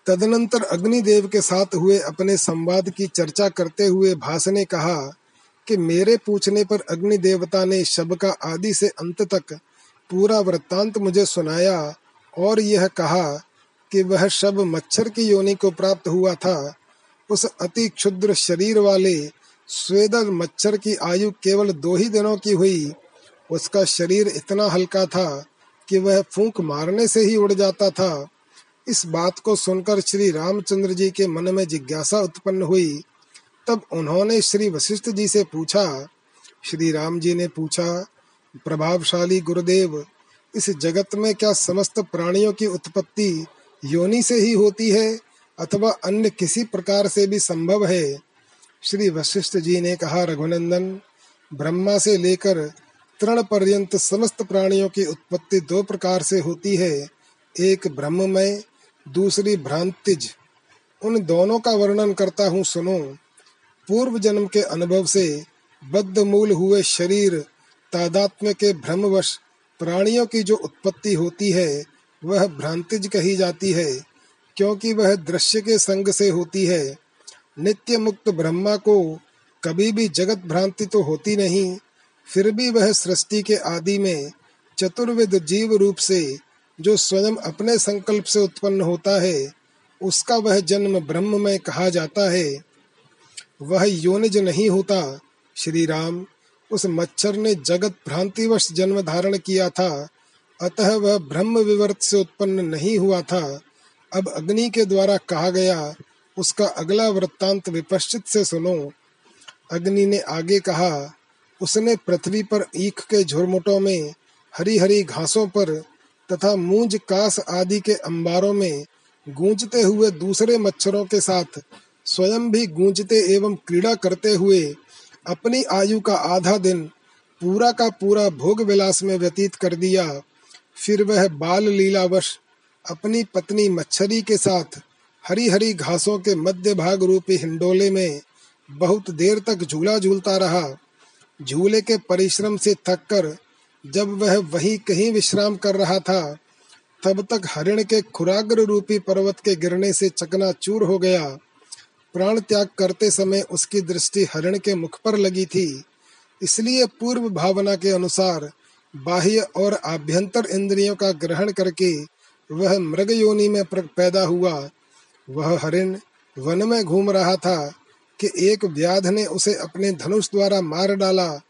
तदनंतर अग्निदेव के साथ हुए अपने संवाद की चर्चा करते हुए भास ने कहा कि मेरे पूछने पर अग्नि देवता ने शब का आदि से अंत तक पूरा वृत्तांत मुझे सुनाया और यह कहा कि वह शब मच्छर की योनि को प्राप्त हुआ था। उस अति क्षुद्र शरीर वाले स्वेदल मच्छर की आयु केवल दो ही दिनों की हुई। उसका शरीर इतना हल्का था कि वह फूंक मारने से ही उड़ जाता था। इस बात को सुनकर श्री रामचंद्र जी के मन में जिज्ञासा उत्पन्न हुई। तब उन्होंने श्री वशिष्ठ जी से पूछा, श्री राम जी ने पूछा प्रभावशाली गुरुदेव, इस जगत में क्या समस्त प्राणियों की उत्पत्ति योनि से ही होती है, अथवा अन्य किसी प्रकार से भी संभव है? श्री वशिष्ठ जी ने कहा, रघुनंदन, ब्रह्मा से लेकर तृण पर्यंत समस्त प्राणियों की उत्पत्ति दो प्रकार से होती है, एक ब्रह्म ब्रह्ममय, दूसरी भ्रांतिज। उन दोनों का वर्णन करता हूँ, सुनो। पूर्व जन्म के अनुभव से बद्ध मूल हुए शरीर तादात्म्य के भ्रमवश प्राणियों की जो उत्पत्ति होती है, वह भ्रांतिज कही जाती है, क्योंकि वह दृश्य के संग से होती है। नित्य मुक्त ब्रह्मा को कभी भी जगत भ्रांति तो होती नहीं, फिर भी वह सृष्टि के आदि में चतुर्विद जीव रूप से जो स्वयं अपने संकल्प से उत्पन्न होता है, उसका वह जन्म ब्रह्म में कहा जाता है। वह योनिज नहीं होता श्री राम उस मच्छर ने जगत भ्रांतिवश जन्म धारण किया था। अतः वह ब्रह्म विवर्त से उत्पन्न नहीं हुआ था। अब अग्नि के द्वारा कहा गया, उसका अगला वृत्तांत विपश्चित से सुनो। अग्नि ने आगे कहा, उसने पृथ्वी पर ईख के झुरमुटों में हरी हरी घासों पर तथा मूंज कास आदि के अंबारों में गूंजते हुए दूसरे मच्छरों के साथ स्वयं भी गूंजते एवं क्रीड़ा करते हुए अपनी आयु का आधा दिन पूरा का पूरा भोग विलास में व्यतीत कर दिया। फिर वह बाल लीलावश अपनी पत्नी मच्छरी के साथ हरी हरी घासों के मध्य भाग रूपी हिंडोले में बहुत देर तक झूला झूलता रहा। झूले के परिश्रम से थक कर जब वह वहीं कहीं विश्राम कर रहा था, तब तक हरिण के खुराग्र रूपी पर्वत के गिरने से चकनाचूर हो गया। प्राण त्याग करते समय उसकी दृष्टि हरिण के मुख पर लगी थी। इसलिए पूर्व भावना के अनुसार बाह्य और आभ्यंतर इंद्रियों का ग्रहण करके वह मृग योनि में पैदा हुआ। वह हरिण वन में घूम रहा था कि एक व्याध ने उसे अपने धनुष द्वारा मार डाला।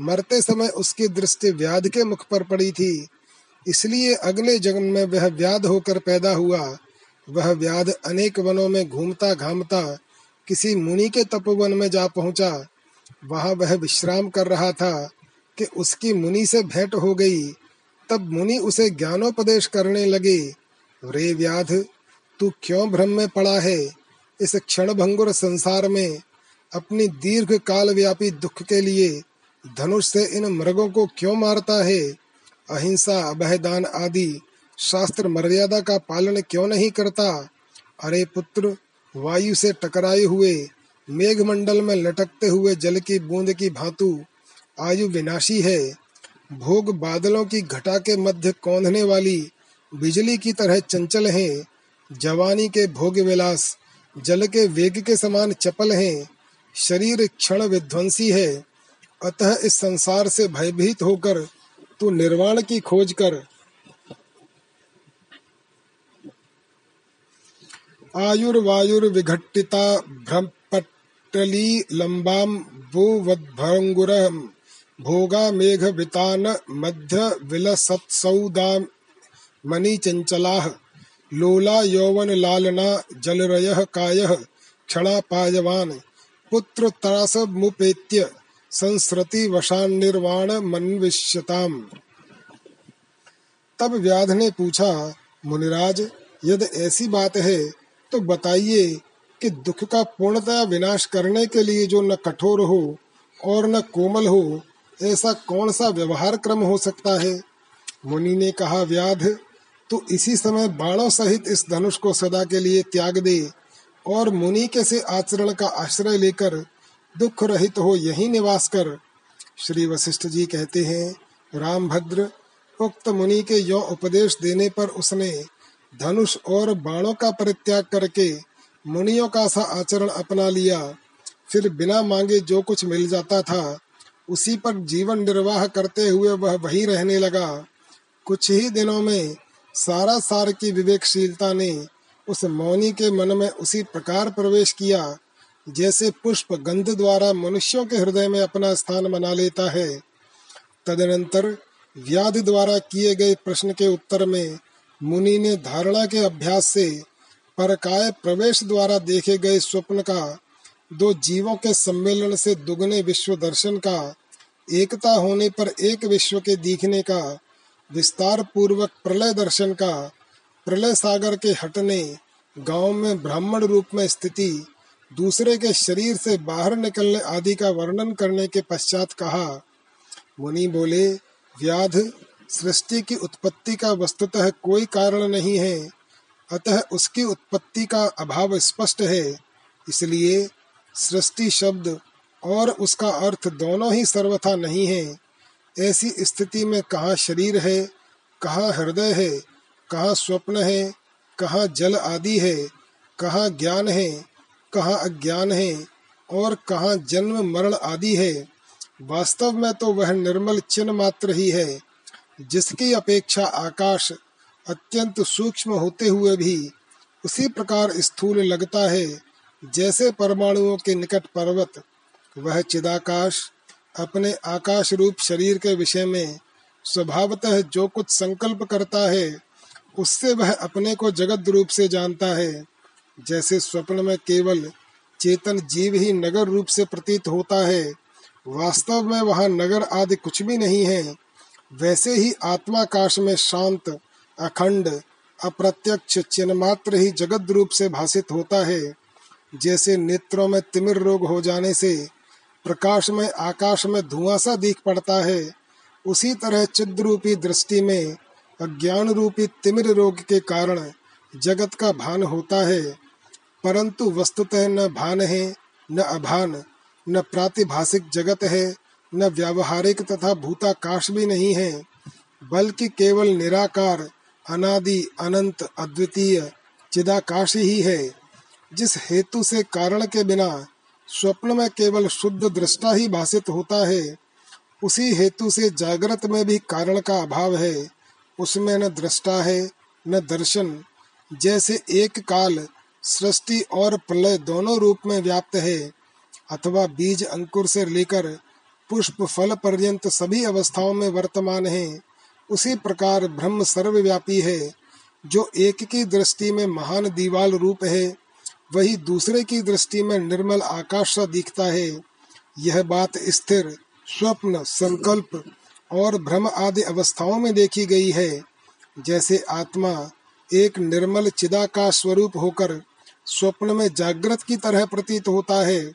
मरते समय उसकी दृष्टि व्याध के मुख पर पड़ी थी। इसलिए अगले जन्म में वह व्याध होकर पैदा हुआ। वह व्याध अनेक वनों में घूमता घामता किसी मुनि के तपोवन में जा पहुँचा, वहाँ वह विश्राम कर रहा था कि उसकी मुनि से भेंट हो गई। तब मुनि उसे ज्ञानोपदेश करने लगे, रे व्याध, तू क्यों भ्रम में पड़ा है? इस क्षण भंगुर संसार में अपनी दीर्घ काल व्यापी दुख के लिए धनुष से इन मृगों को क्यों मारता है? अहिंसा, अभयदान आदि शास्त्र मर्यादा का पालन क्यों नहीं करता? अरे पुत्र वायु से टकराए हुए मेघमंडल में लटकते हुए जल की बूंद की भांतु आयु विनाशी है। भोग बादलों की घटा के मध्य कौंधने वाली बिजली की तरह चंचल है। जवानी के भोग विलास जल के वेग के समान चपल हैं। शरीर क्षण विध्वंसी है। अतः इस संसार से भयभीत होकर तू निर्वाण की खोज कर। आयुर्वायुर्विघट्टिता भ्रपट्टली लम्बाम भूवद्भङ्गुर भोगा मेघ वितान मध्य विलसत्सौदा मणि चंचलाः लोला यौवन लालना जलरयः कायः क्षणा पायवान पुत्र त्रास मुपेत्य संस्रति वशान निर्वाण मनविष्यताम तब व्याध ने पूछा, मुनिराज, यदि ऐसी बात है तो बताइए कि दुख का पूर्णतया विनाश करने के लिए जो न कठोर हो और न कोमल हो, ऐसा कौन सा व्यवहार क्रम हो सकता है? मुनि ने कहा, व्याध, तू इसी समय बाणों सहित इस धनुष को सदा के लिए त्याग दे और मुनि के से आचरण का आश्रय लेकर दुख रहित हो यही निवास कर। श्री वशिष्ठ जी कहते हैं राम भद्र उक्त मुनि के यो उपदेश देने पर उसने धनुष और बाणों का परित्याग करके मुनियों का सा आचरण अपना लिया। फिर बिना मांगे जो कुछ मिल जाता था, उसी पर जीवन निर्वाह करते हुए वह वही रहने लगा। कुछ ही दिनों में सारा सार की विवेकशीलता ने उस मौनी के मन में उसी प्रकार प्रवेश किया, जैसे पुष्प गंध द्वारा मनुष्यों के हृदय में अपना स्थान बना लेता है। तदनंतर व्याध द्वारा किए गए प्रश्न के उत्तर में मुनि ने धारणा के अभ्यास से परकाय प्रवेश द्वारा देखे गए स्वप्न का, दो जीवों के सम्मेलन से दुगने विश्व दर्शन का, एकता होने पर एक विश्व के दिखने का विस्तार पूर्वक प्रलय दर्शन का, प्रलय सागर के हटने, गाँव में ब्राह्मण रूप में स्थिति, दूसरे के शरीर से बाहर निकलने आदि का वर्णन करने के पश्चात कहा। मुनि बोले, व्याध सृष्टि की उत्पत्ति का वस्तुतः कोई कारण नहीं है। अतः उसकी उत्पत्ति का अभाव स्पष्ट है। इसलिए सृष्टि शब्द और उसका अर्थ दोनों ही सर्वथा नहीं है। ऐसी स्थिति में कहाँ शरीर है, कहाँ हृदय है, कहाँ स्वप्न है, कहाँ जल आदि है, कहाँ ज्ञान है, कहाँ अज्ञान है और कहाँ जन्म मरण आदि है। वास्तव में तो वह निर्मल चिन्ह मात्र ही है। जिसकी अपेक्षा आकाश अत्यंत सूक्ष्म होते हुए भी उसी प्रकार स्थूल लगता है, जैसे परमाणुओं के निकट पर्वत। वह चिदाकाश अपने आकाश रूप शरीर के विषय में स्वभावतः जो कुछ संकल्प करता है, उससे वह अपने को जगत रूप से जानता है। जैसे स्वप्न में केवल चेतन जीव ही नगर रूप से प्रतीत होता है, वास्तव में वहाँ नगर आदि कुछ भी नहीं है। वैसे ही आत्माकाश में शांत, अखंड, अप्रत्यक्ष चिन्ह मात्र ही जगत रूप से भाषित होता है। जैसे नेत्रों में तिमिर रोग हो जाने से प्रकाश में आकाश में धुआँ सा दिख पड़ता है, उसी तरह चिद रूपी दृष्टि में अज्ञान रूपी तिमिर रोग के कारण जगत का भान होता है। परंतु वस्तुतः न भान है, न अभान, न प्रातिभाषिक जगत है न व्यावहारिक तथा भूताकाश भी नहीं है, बल्कि केवल निराकार, अनादि, अनंत, अद्वितीय, चिदाकाश ही है। जिस हेतु से कारण के बिना स्वप्न में केवल शुद्ध दृष्टा ही भाषित होता है, उसी हेतु से जागृत में भी कारण का अभाव है। उसमें न दृष्टा है, न दर्शन। जैसे एक काल सृष्टि और प्रलय दोनों रूप में व्याप्त है, अथवा बीज अंकुर से लेकर पुष्प फल पर्यंत सभी अवस्थाओं में वर्तमान है। उसी प्रकार ब्रह्म सर्वव्यापी है। जो एक की दृष्टि में महान दीवाल रूप है, वही दूसरे की दृष्टि में निर्मल आकाश सा दिखता है। यह बात स्थिर, स्वप्न, संकल्प और भ्रम आदि अवस्थाओं में देखी गई है। जैसे आत्मा एक निर्मल चिदाकाश स्वरूप होकर स्वप्न में जागृत की तरह प्रतीत होता है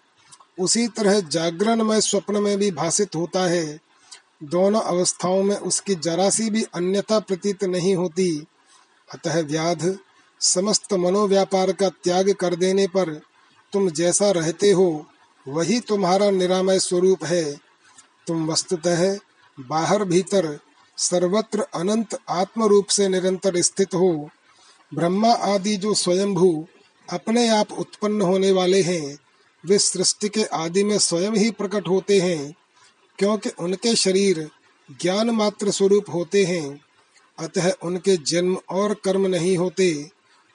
उसी तरह जागरण में, स्वप्न में भी भाषित होता है। दोनों अवस्थाओं में उसकी जरा सी भी अन्यथा प्रतीत नहीं होती। अतः व्याध, समस्त मनोव्यापार का त्याग कर देने पर तुम जैसा रहते हो, वही तुम्हारा निरामय स्वरूप है। तुम वस्तुतः बाहर भीतर सर्वत्र अनंत आत्म रूप से निरंतर स्थित हो। ब्रह्मा आदि जो स्वयंभू, अपने आप उत्पन्न होने वाले हैं। वे सृष्टि के आदि में स्वयं ही प्रकट होते हैं, क्योंकि उनके शरीर ज्ञान मात्र स्वरूप होते हैं। अतः उनके जन्म और कर्म नहीं होते।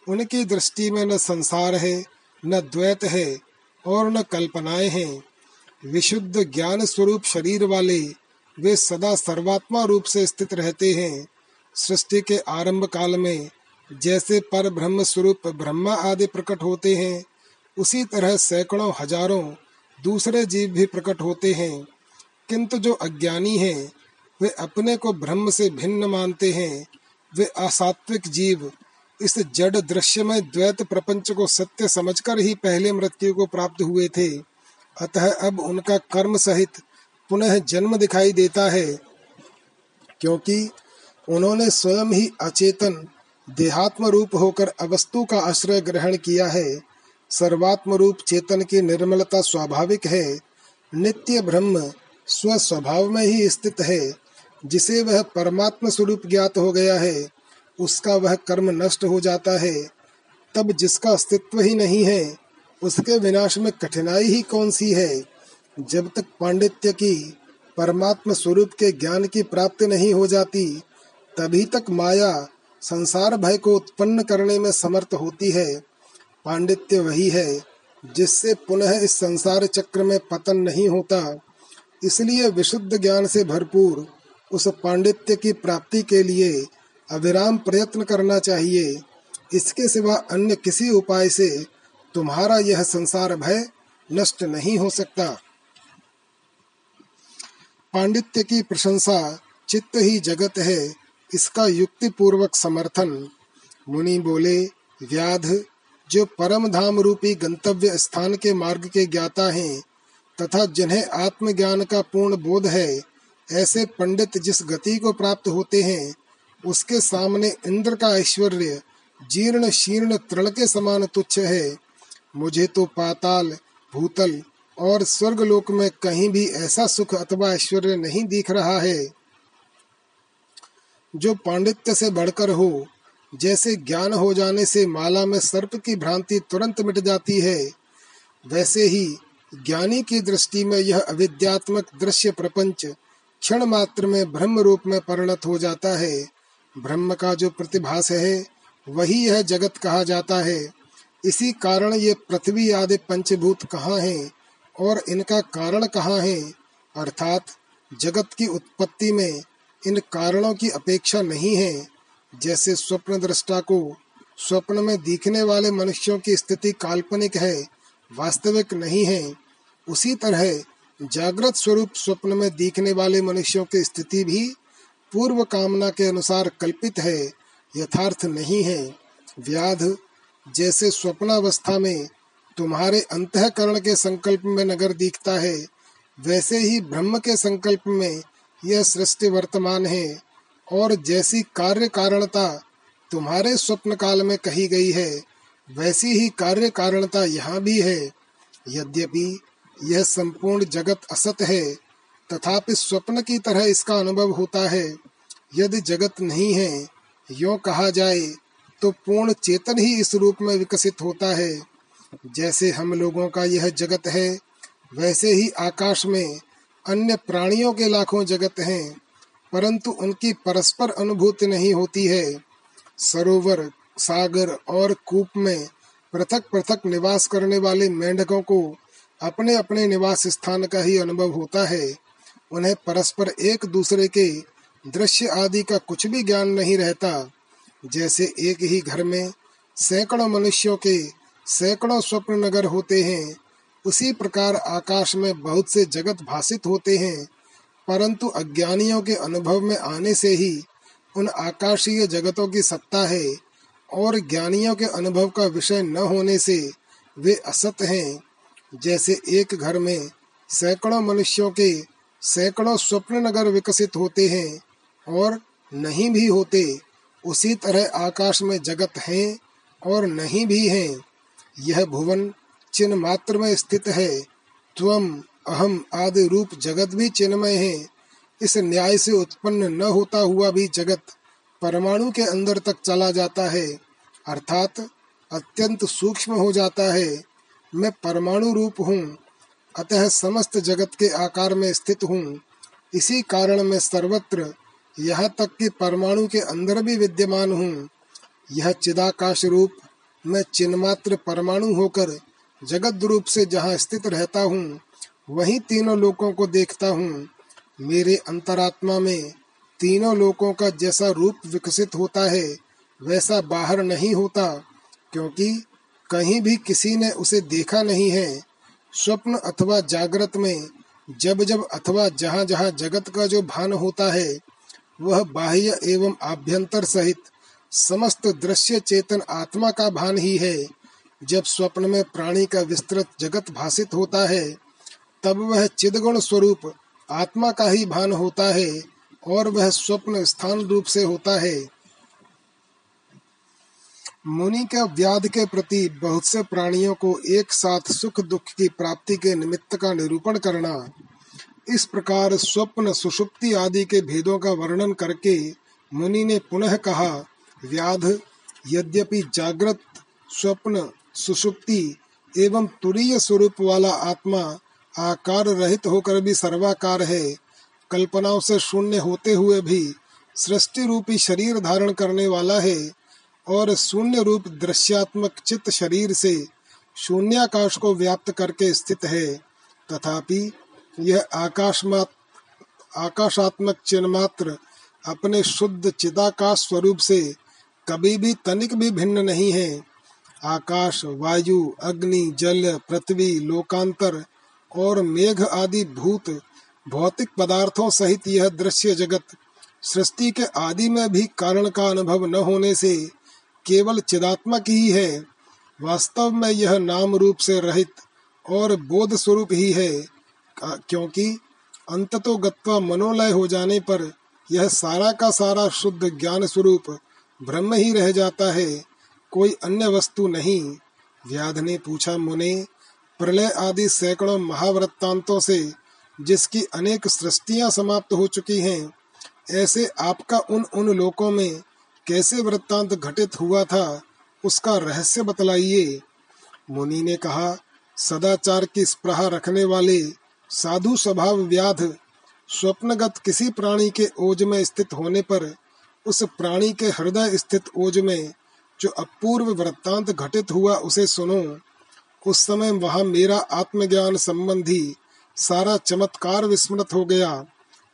उनकी दृष्टि में न संसार है, न द्वैत है, और न कल्पनाएँ हैं। विशुद्ध ज्ञान स्वरूप शरीर वाले वे सदा सर्वात्मा रूप से स्थित रहते हैं। सृष्टि के आरंभ काल में जैसे पर ब्रह्म स्वरूप ब्रह्मा आदि प्रकट होते हैं उसी तरह सैकड़ों हज़ारों दूसरे जीव भी प्रकट होते हैं। किंतु जो अज्ञानी हैं, वे अपने को ब्रह्म से भिन्न मानते हैं। वे असात्विक जीव, इस जड़ दृश्य में द्वैत प्रपंच को सत्य समझकर ही पहले मृत्यु को प्राप्त हुए थे। अतः अब उनका कर्म सहित पुनः जन्म दिखाई देता है, क्योंकि उन्होंने स्वयं ही अचेतन देहात्म रूप होकर अवस्तु का आश्रय ग्रहण किया है। सर्वात्म रूप चेतन की निर्मलता स्वाभाविक है, नित्य ब्रह्म स्व स्वभाव में ही स्थित है। जिसे वह परमात्म स्वरूप ज्ञात हो गया है, उसका वह कर्म नष्ट हो जाता है। तब जिसका अस्तित्व ही नहीं है, उसके विनाश में कठिनाई ही कौन सी है? जब तक पांडित्य की परमात्म स्वरूप के ज्ञान की प्राप्ति नहीं हो जाती, तभी तक माया संसार भय को उत्पन्न करने में समर्थ होती है। पांडित्य वही है, जिससे पुनः इस संसार चक्र में पतन नहीं होता। इसलिए विशुद्ध ज्ञान से भरपूर उस पांडित्य की प्राप्ति के लिए अविराम प्रयत्न करना चाहिए। इसके सिवा अन्य किसी उपाय से तुम्हारा यह संसार भय नष्ट नहीं हो सकता। पांडित्य की प्रशंसा चित्त ही जगत है, इसका युक्ति पूर्वक समर्थन। मुनि बोले, व्याध जो परम धाम रूपी गंतव्य स्थान के मार्ग के ज्ञाता हैं, तथा जिन्हें आत्मज्ञान का पूर्ण बोध है, ऐसे पंडित जिस गति को प्राप्त होते हैं, उसके सामने इंद्र का ऐश्वर्य, जीर्ण शीर्ण तृण के समान तुच्छ है। मुझे तो पाताल, भूतल और स्वर्ग लोक में कहीं भी ऐसा सुख अथवा ऐश्वर्य नहीं दिख रहा है। जो पांडित्य से बढ़कर हो जैसे ज्ञान हो जाने से माला में सर्प की भ्रांति तुरंत मिट जाती है, वैसे ही ज्ञानी की दृष्टि में यह अविद्यात्मक दृश्य प्रपंच क्षण मात्र में ब्रह्म रूप में परिणत हो जाता है। ब्रह्म का जो प्रतिभास है, वही यह जगत कहा जाता है। इसी कारण ये पृथ्वी आदि पंचभूत कहाँ हैं और इनका कारण कहाँ है? अर्थात जगत की उत्पत्ति में इन कारणों की अपेक्षा नहीं है। जैसे स्वप्न दृष्टा को स्वप्न में दिखने वाले मनुष्यों की स्थिति काल्पनिक है, वास्तविक नहीं है, उसी तरह जागृत स्वरूप स्वप्न में दिखने वाले मनुष्यों की स्थिति भी पूर्व कामना के अनुसार कल्पित है, यथार्थ नहीं है। व्याध, जैसे स्वप्नावस्था में तुम्हारे अंतकरण के संकल्प में नगर दिखता है, वैसे ही ब्रह्म के संकल्प में यह सृष्टि वर्तमान है। और जैसी कार्य कारणता तुम्हारे स्वप्न काल में कही गई है, वैसी ही कार्य कारणता यहाँ भी है। यद्यपि यह संपूर्ण जगत असत है, तथापि स्वप्न की तरह इसका अनुभव होता है। यदि जगत नहीं है, यो कहा जाए तो पूर्ण चेतन ही इस रूप में विकसित होता है। जैसे हम लोगों का यह जगत है, वैसे ही आकाश में अन्य प्राणियों के लाखों जगत हैं। परंतु उनकी परस्पर अनुभूति नहीं होती है। सरोवर, सागर और कूप में पृथक पृथक निवास करने वाले मेंढकों को अपने अपने निवास स्थान का ही अनुभव होता है। उन्हें परस्पर एक दूसरे के दृश्य आदि का कुछ भी ज्ञान नहीं रहता। जैसे एक ही घर में सैकड़ों मनुष्यों के सैकड़ों स्वप्न नगर होते हैं, उसी प्रकार आकाश में बहुत से जगत भाषित होते हैं। परंतु अज्ञानियों के अनुभव में आने से ही उन आकाशीय जगतों की सत्ता है और ज्ञानियों के अनुभव का विषय न होने से वे असत हैं। जैसे एक घर में सैकड़ों मनुष्यों के सैकड़ों स्वप्न नगर विकसित होते हैं और नहीं भी होते, उसी तरह आकाश में जगत हैं और नहीं भी हैं। यह भुवन चिन्ह मात्र में स्थित है। त्वम अहम आदि रूप जगत भी चिन्हमय है। इस न्याय से उत्पन्न न होता हुआ भी जगत परमाणु के अंदर तक चला जाता है। अर्थात अत्यंत सूक्ष्म हो जाता है। मैं परमाणु रूप हूँ। अतः समस्त जगत के आकार में स्थित हूँ। इसी कारण मैं सर्वत्र यहाँ तक कि परमाणु के अंदर भी विद्यमान हूँ। यह चिदाकाश रूप मैं चिन्मात्र परमाणु होकर जगत रूप से जहाँ स्थित रहता हूँ। वही तीनों लोकों को देखता हूँ। मेरे अंतरात्मा में तीनों लोकों का जैसा रूप विकसित होता है, वैसा बाहर नहीं होता, क्योंकि कहीं भी किसी ने उसे देखा नहीं है। स्वप्न अथवा जागृत में, जब जब अथवा जहाँ जहाँ जगत का जो भान होता है, वह बाह्य एवं आभ्यंतर सहित समस्त दृश्य चेतन आत्मा का भान ही है। जब स्वप्न में प्राणी का विस्तृत जगत भाषित होता है तब वह चिदगुण स्वरूप आत्मा का ही भान होता है और वह स्वप्न स्थान रूप से होता है। मुनि के व्याध के प्रति बहुत से प्राणियों को एक साथ सुख दुख की प्राप्ति के निमित्त का निरूपण करना, इस प्रकार स्वप्न, सुषुप्ति आदि के भेदों का वर्णन करके मुनि ने पुनः कहा, व्याध, यद्यपि जागृत, स्वप्न, सुषुप्ति एवं तुरीय स्वरूप वाला आत्मा आकार रहित होकर भी सर्वाकार है। कल्पनाओं से शून्य होते हुए भी सृष्टि रूपी शरीर धारण करने वाला है और शून्य रूप दृश्यात्मक चित्त शरीर से शून्याकाश को व्याप्त करके स्थित है। तथापि यह आकाशमात, आकाशात्मक चिन्ह मात्र अपने शुद्ध चिदाकाश स्वरूप से कभी भी तनिक भी भिन्न नहीं है। आकाश, वायु, अग्नि, जल, पृथ्वी, लोकांतर और मेघ आदि भूत भौतिक पदार्थों सहित यह दृश्य जगत सृष्टि के आदि में भी कारण का अनुभव न होने से केवल चिदात्मक ही है। वास्तव में यह नाम रूप से रहित और बोध स्वरूप ही है क्योंकि अंत तो गत्वा मनोलय हो जाने पर यह सारा का सारा शुद्ध ज्ञान स्वरूप ब्रह्म ही रह जाता है, कोई अन्य वस्तु नहीं। व्याध ने पूछा, मुने प्रलय आदि सैकड़ों महावृत्तांतों से जिसकी अनेक सृष्टियाँ समाप्त हो चुकी हैं, ऐसे आपका उन उन लोकों में कैसे वृत्तांत घटित हुआ था, उसका रहस्य बतलाइए। मुनि ने कहा, सदाचार की स्प्रहा रखने वाले साधु स्वभाव व्याध, स्वप्नगत किसी प्राणी के ओज में स्थित होने पर, उस प्राणी के हृदय स्थित ओज में जो अपूर्व वृत्तांत घटित हुआ उसे सुनो। उस समय वहाँ मेरा आत्मज्ञान संबंधी सारा चमत्कार विस्मृत हो गया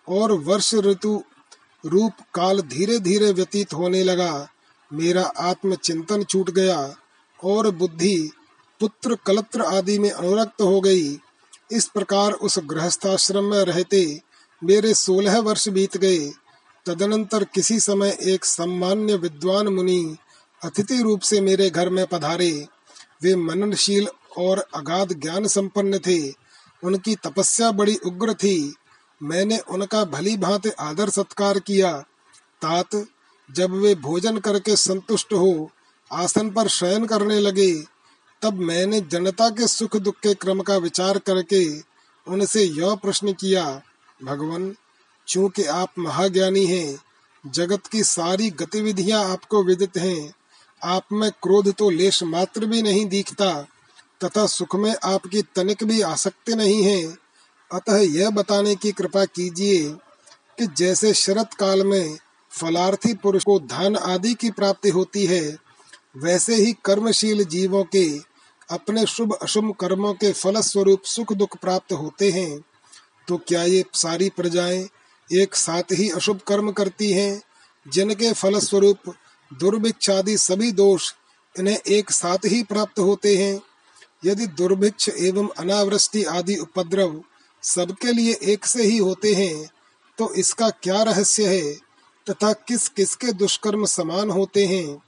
और वर्ष ऋतु रूप काल धीरे धीरे व्यतीत होने लगा। मेरा आत्म चिंतन छूट गया और बुद्धि, पुत्र कलत्र आदि में अनुरक्त हो गई। इस प्रकार उस गृहस्थाश्रम में रहते मेरे सोलह वर्ष बीत गए। तदनंतर किसी समय एक सम्मान्य विद्वान मुनि अतिथि रूप से मेरे घर में पधारे। वे मननशील और अगाध ज्ञान संपन्न थे। उनकी तपस्या बड़ी उग्र थी। मैंने उनका भली भांति आदर सत्कार किया। तात, जब वे भोजन करके संतुष्ट हो, आसन पर शयन करने लगे, तब मैंने जनता के सुख दुख के क्रम का विचार करके उनसे यह प्रश्न किया, भगवान, चूँकि आप महाज्ञानी हैं, जगत की सारी गतिविधियाँ आपको विदित हैं आप में क्रोध तो लेश मात्र भी नहीं दिखता, तथा सुख में आपकी तनिक भी आसक्ति नहीं है। अतः यह बताने की कृपा कीजिए कि जैसे शरत काल में फलार्थी पुरुष को धन आदि की प्राप्ति होती है, वैसे ही कर्मशील जीवों के अपने शुभ अशुभ कर्मों के फल स्वरूप सुख दुख प्राप्त होते हैं। तो क्या ये सारी प्रजाएँ एक साथ ही अशुभ कर्म करती हैं, जिनके फल स्वरूप दुर्भिक्षादि सभी दोष इन्हें एक साथ ही प्राप्त होते हैं। यदि दुर्भिक्ष एवं अनावृष्टि आदि उपद्रव सबके लिए एक से ही होते हैं तो इसका क्या रहस्य है तथा किस किस के दुष्कर्म समान होते हैं?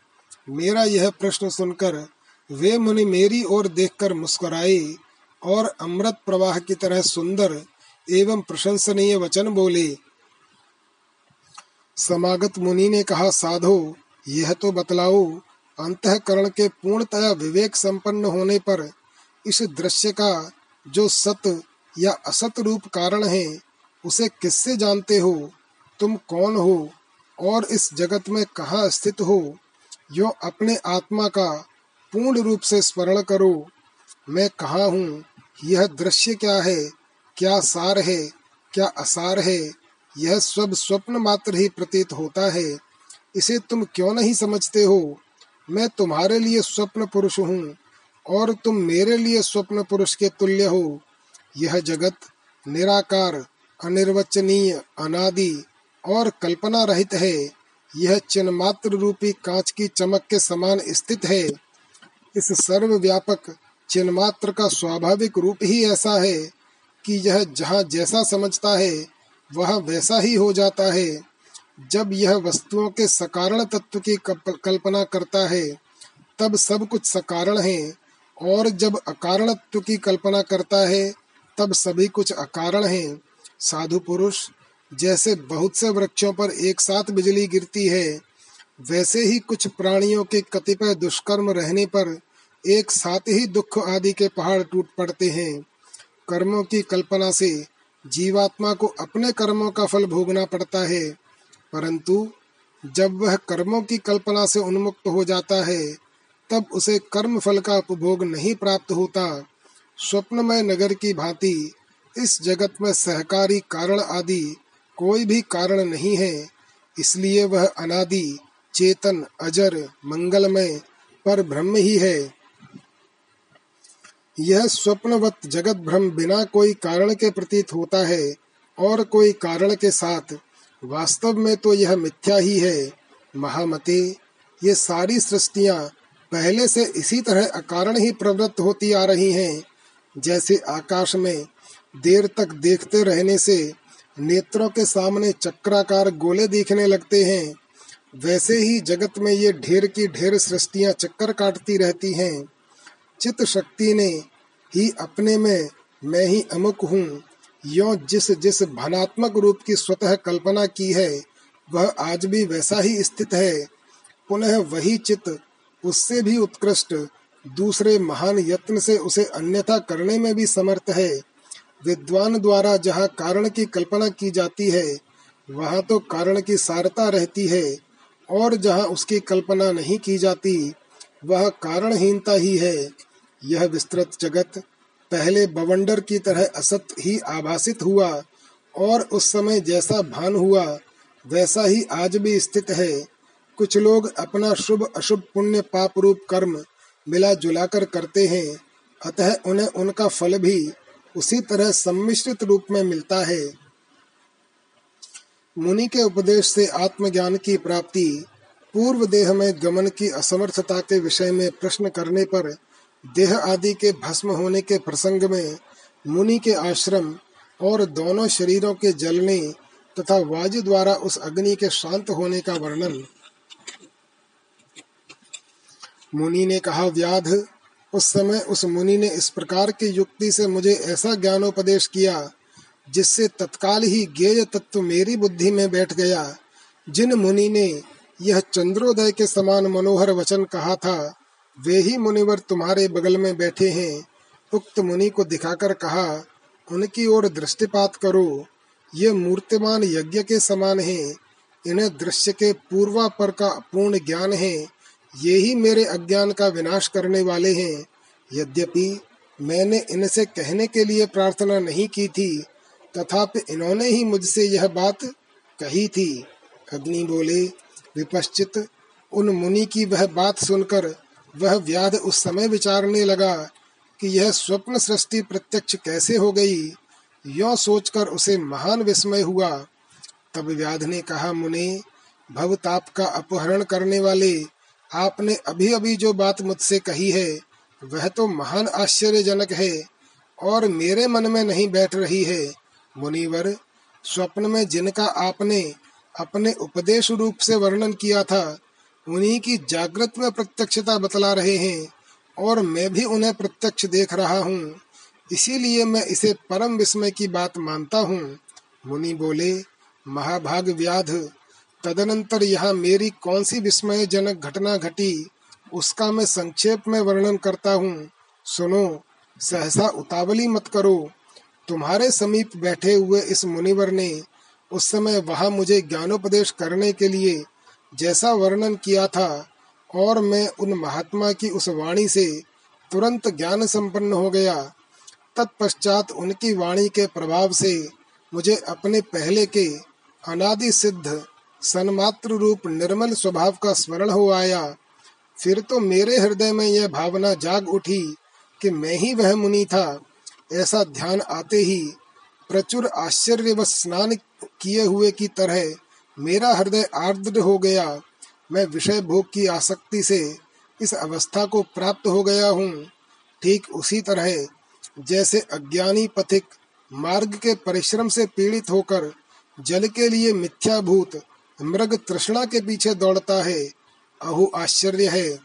मेरा यह प्रश्न सुनकर वे मुनि मेरी ओर देखकर मुस्कुराए और अमृत प्रवाह की तरह सुंदर एवं प्रशंसनीय वचन बोले। समागत मुनि ने कहा, साधो यह तो बतलाओ, अंतकरण के पूर्णतया विवेक संपन्न होने पर इस दृश्य का जो सत या असत रूप कारण है, उसे किससे जानते हो? तुम कौन हो? और इस जगत में कहाँ स्थित हो? यो अपने आत्मा का पूर्ण रूप से स्मरण करो। मैं कहा हूँ? यह दृश्य क्या है? क्या सार है? क्या असार है? यह सब स्वप्न मात्र ही प्रतीत होता है। इसे तुम क्यों नहीं समझते हो? मैं तुम्हारे लिए स्वप्न पुरुष हूँ, और तुम मेरे लिए स्वप्न पुरुष के तुल्य हो। यह जगत निराकार, अनिर्वचनीय, अनादि और कल्पना रहित है। यह चिन्ह मात्र रूपी कांच की चमक के समान स्थित है। इस सर्वव्यापक चिन्ह मात्र का स्वाभाविक रूप ही ऐसा है कि यह जहाँ जैसा समझता है, वह वैसा ही हो जाता है। जब यह वस्तुओं के सकारण तत्व की कल्पना करता है, तब सब कुछ सकारण है, और जब अकारणत्व की कल्पना करता है, तब सभी कुछ अकारण है। साधु पुरुष, जैसे बहुत से वृक्षों पर एक साथ बिजली गिरती है, वैसे ही कुछ प्राणियों के कतिपय दुष्कर्म रहने पर एक साथ ही दुख आदि के पहाड़ टूट पड़ते हैं। कर्मों की कल्पना से जीवात्मा को अपने कर्मों का फल भोगना पड़ता है परंतु जब वह कर्मों की कल्पना से उन्मुक्त हो जाता है, तब उसे कर्म फल का उपभोग नहीं प्राप्त होता। स्वप्नमय नगर की भांति इस जगत में सहकारी कारण आदि कोई भी कारण नहीं है। इसलिए वह अनादि, चेतन, अजर, मंगलमय पर ब्रह्म ही है। यह स्वप्नवत जगत भ्रम बिना कोई कारण के प्रतीत होता है और कोई कारण के साथ वास्तव में तो यह मिथ्या ही है। महामते, ये सारी सृष्टियाँ पहले से इसी तरह अकारण ही प्रवृत्त होती आ रही हैं, जैसे आकाश में देर तक देखते रहने से नेत्रों के सामने चक्राकार गोले दिखने लगते हैं। वैसे ही जगत में ये ढेर की ढेर सृष्टियाँ चक्कर काटती रहती हैं। चित्त शक्ति ने ही अपने में मैं ही अमुक हूँ। यो जिस जिस भानात्मक रूप की स्वतः कल्पना की है, वह आज भी वैसा ही स्थित है। पुनः वही चित उससे भी उत्कृष्ट, दूसरे महान यत्न से उसे अन्यथा करने में भी समर्थ है। विद्वान द्वारा जहाँ कारण की कल्पना की जाती है, वहाँ तो कारण की सारता रहती है, और जहाँ उसकी कल्पना नहीं की जाती, वह कारणहीनता ही है। यह विस्तृत जगत पहले बवंडर की तरह असत ही आभासित हुआ और उस समय जैसा भान हुआ, वैसा ही आज भी स्थित है। कुछ लोग अपना शुभ अशुभ पुण्य पाप रूप कर्म मिला जुलाकर करते हैं, अतः उन्हें उनका फल भी उसी तरह सम्मिश्रित रूप में मिलता है। मुनि के उपदेश से आत्मज्ञान की प्राप्ति, पूर्व देह में गमन की असमर्थता के विषय में प्रश्न करने पर देह आदि के भस्म होने के प्रसंग में मुनि के आश्रम और दोनों शरीरों के जलने तथा वायु द्वारा उस अग्नि के शांत होने का वर्णन। मुनि ने कहा, व्याध, उस समय उस मुनि ने इस प्रकार की युक्ति से मुझे ऐसा ज्ञानोपदेश किया, जिससे तत्काल ही गेय तत्व मेरी बुद्धि में बैठ गया। जिन मुनि ने यह चंद्रोदय के समान मनोहर वचन कहा था वे ही मुनिवर तुम्हारे बगल में बैठे हैं। उक्त मुनि को दिखाकर कहा, उनकी ओर दृष्टिपात करो। ये मूर्तिमान यज्ञ के समान है। इन्हें दृश्य के पूर्वापर का पूर्ण ज्ञान है। ये ही मेरे अज्ञान का विनाश करने वाले हैं। यद्यपि मैंने इनसे कहने के लिए प्रार्थना नहीं की थी, तथापि इन्होंने ही मुझसे यह बात कही थी। अग्नि बोले, विपश्चित, उन मुनि की वह बात सुनकर वह व्याध उस समय विचारने लगा कि यह स्वप्न सृष्टि प्रत्यक्ष कैसे हो गई? यो सोचकर उसे महान विस्मय हुआ। तब व्याध ने कहा, मुने भवताप का अपहरण करने वाले, आपने अभी अभी जो बात मुझसे कही है, वह तो महान आश्चर्यजनक है और मेरे मन में नहीं बैठ रही है। मुनिवर, स्वप्न में जिनका आपने अपने उपदेश रूप से वर्णन किया था उन्हीं की जागृत में प्रत्यक्षता बतला रहे हैं और मैं भी उन्हें प्रत्यक्ष देख रहा हूँ। इसीलिए मैं इसे परम विस्मय की बात मानता हूँ। मुनि बोले, महाभाग व्याध, तदनंतर यहाँ मेरी कौन सी विस्मय जनक घटना घटी, उसका मैं संक्षेप में वर्णन करता हूँ। सुनो, सहसा उतावली मत करो। तुम्हारे समीप बैठे हुए इस मुनिवर ने उस समय वहाँ मुझे ज्ञानोपदेश करने के लिए जैसा वर्णन किया था, और मैं उन महात्मा की उस वाणी से तुरंत ज्ञान संपन्न हो गया। तत्पश्चात उनकी वाणी के प्रभाव से मुझे अपने पहले के अनादि सिद्ध, सन्मात्र रूप निर्मल स्वभाव का स्मरण हो आया। फिर तो मेरे हृदय में यह भावना जाग उठी कि मैं ही वह मुनि था। ऐसा ध्यान आते ही प्रचुर आश्चर्य व स्नान किए हुए की तरह मेरा हृदय आर्द्र हो गया। मैं विषय भोग की आसक्ति से इस अवस्था को प्राप्त हो गया हूँ। ठीक उसी तरह, जैसे अज्ञानी पथिक मार्ग के परिश्रम से पीड़ित होकर जल के लिए मिथ्याभूत, मृग तृष्णा के पीछे दौड़ता है। अहु, आश्चर्य है।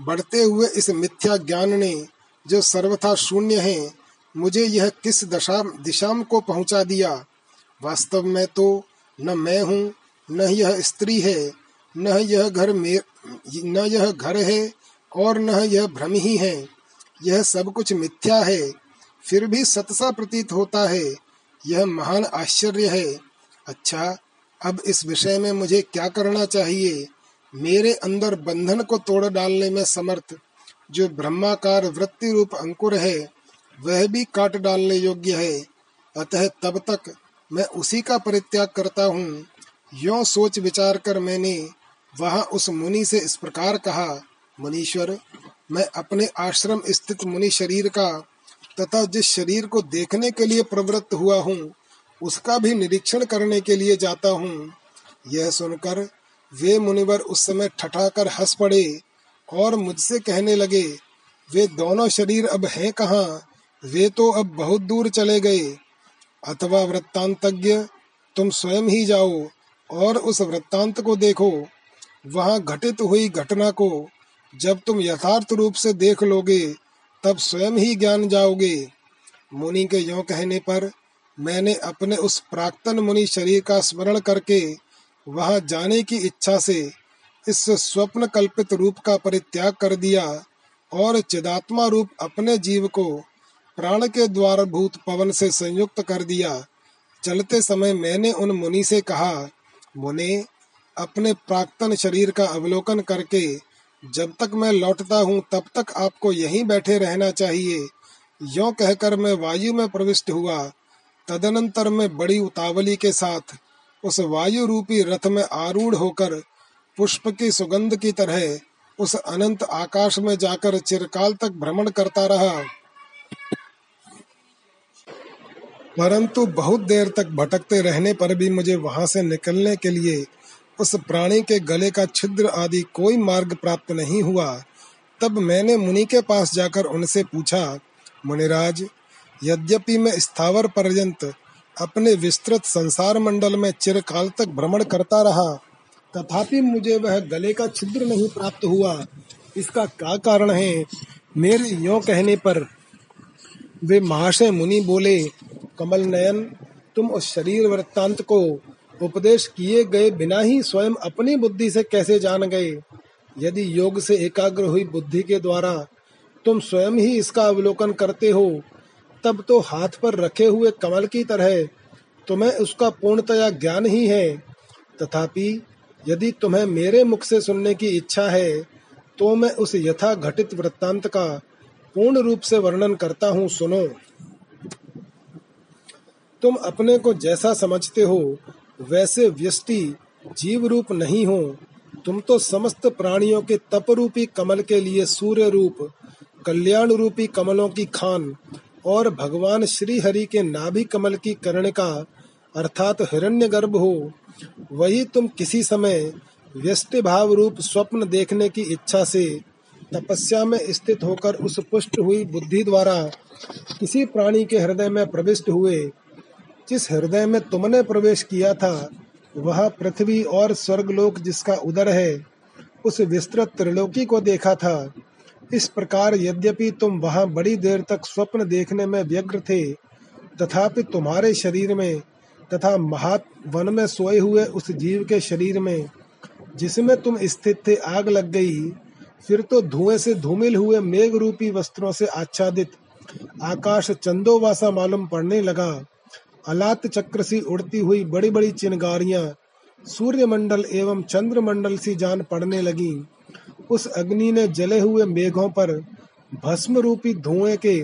बढ़ते हुए इस मिथ्या ज्ञान ने, जो सर्वथा शून्य है, मुझे यह किस दशा दिशा को पहुँचा दिया? वास्तव में तो न मैं हूँ, न यह स्त्री है, न यह घर न यह घर है और न यह भ्रम ही है। यह सब कुछ मिथ्या है, फिर भी सतसा प्रतीत होता है। यह महान आश्चर्य है। अच्छा अब इस विषय में मुझे क्या करना चाहिए? मेरे अंदर बंधन को तोड़ डालने में समर्थ। जो ब्रह्माकार वृत्ति रूप अंकुर है, वह भी काट डालने योग्य है। अतः तब तक मैं उसी का परित्याग करता हूँ। यो सोच विचार कर मैंने वहाँ उस मुनि से इस प्रकार कहा, मुनीश्वर, मैं अपने आश्रम स्थित मुनि शरीर का तथा जिस शरीर को देखने के लिए प्रवृत्त हुआ हूँ, उसका भी निरीक्षण करने के लिए जाता हूँ। यह सुनकर वे मुनिवर उस समय ठठाकर हंस पड़े और मुझसे कहने लगे, वे दोनों शरीर अब हैं कहाँ? वे तो अब बहुत दूर चले गए। अथवा वृत्तांतज्ञ, तुम स्वयं ही जाओ और उस वृत्तांत को देखो। वहाँ घटित हुई घटना को जब तुम यथार्थ रूप से देख लोगे, तब स्वयं ही ज्ञान जाओगे। मुनि के यो कहने पर मैंने अपने उस प्राक्तन मुनि शरीर का स्मरण करके वहाँ जाने की इच्छा से इस स्वप्न कल्पित रूप का परित्याग कर दिया और चिदात्मा रूप अपने जीव को प्राण के द्वार भूत पवन से संयुक्त कर दिया। चलते समय मैंने उन मुनि से कहा, मुने, अपने प्राक्तन शरीर का अवलोकन करके, जब तक मैं लौटता हूँ, तब तक आपको यहीं बैठे रहना चाहिए। यो कहकर मैं वायु में प्रविष्ट हुआ। तदनंतर मैं बड़ी उतावली के साथ, उस वायु रूपी रथ में आरूढ़ होकर, पुष्प की सुगंध की तरह, उस अनंत आकाश में जाकर चिरकाल तक भ्रमण करता रहा। परंतु बहुत देर तक भटकते रहने पर भी मुझे वहाँ से निकलने के लिए उस प्राणी के गले का छिद्र आदि कोई मार्ग प्राप्त नहीं हुआ। तब मैंने मुनि के पास जाकर उनसे पूछा, मुनिराज, यद्यपि मैं स्थावर पर्यंत अपने विस्तृत संसार मंडल में चिरकाल तक भ्रमण करता रहा, तथापि मुझे वह गले का छिद्र नहीं प्राप्त हुआ। इसका क्या कारण है? मेरे यो कहने पर वे महाशय मुनि बोले कमल नयन, तुम उस शरीर वृत्तांत को उपदेश किए गए बिना ही स्वयं अपनी बुद्धि से कैसे जान गए? यदि योग से एकाग्र हुई बुद्धि के द्वारा तुम स्वयं ही इसका अवलोकन करते हो, तब तो हाथ पर रखे हुए कमल की तरह तुम्हें उसका पूर्णतया ज्ञान ही है। तथापि, यदि तुम्हें मेरे मुख से सुनने की इच्छा है तो मैं उस यथा घटित वृत्तांत का पूर्ण रूप से वर्णन करता हूँ, सुनो। तुम अपने को जैसा समझते हो, वैसे व्यष्टि जीव रूप नहीं हो। तुम तो समस्त प्राणियों के तप रूपी कमल के लिए सूर्य रूप कल्याण रूपी कमलों की खान और भगवान श्री हरि के नाभि कमल की कर्णिका अर्थात हिरण्यगर्भ हो। वही तुम किसी समय व्यस्त भाव रूप स्वप्न देखने की इच्छा से तपस्या में स्थित होकर उस पुष्ट हुई बुद्धि द्वारा किसी प्राणी के हृदय में प्रविष्ट हुए जिस हृदय में तुमने प्रवेश किया था, वह पृथ्वी और स्वर्गलोक जिसका उदर है, उस विस्तृत त्रिलोकी को देखा था। इस प्रकार यद्यपि तुम वहाँ बड़ी देर तक स्वप्न देखने में व्यग्र थे, तथापि तुम्हारे शरीर में तथा महात वन में सोए हुए उस जीव के शरीर में, जिसमें तुम स्थित थे, आग लग गई। फिर तो धुएँ से धूमिल हुए मेघ रूपी वस्त्रों से आच्छादित, आकाश चंदोवासा मालूम पड़ने लगा। अलात चक्र सी उड़ती हुई बड़ी बड़ी चिनगारियाँ सूर्य मंडल एवं चंद्र मंडल सी जान पड़ने लगी। उस अग्नि ने जले हुए मेघों पर भस्म रूपी धुएँ के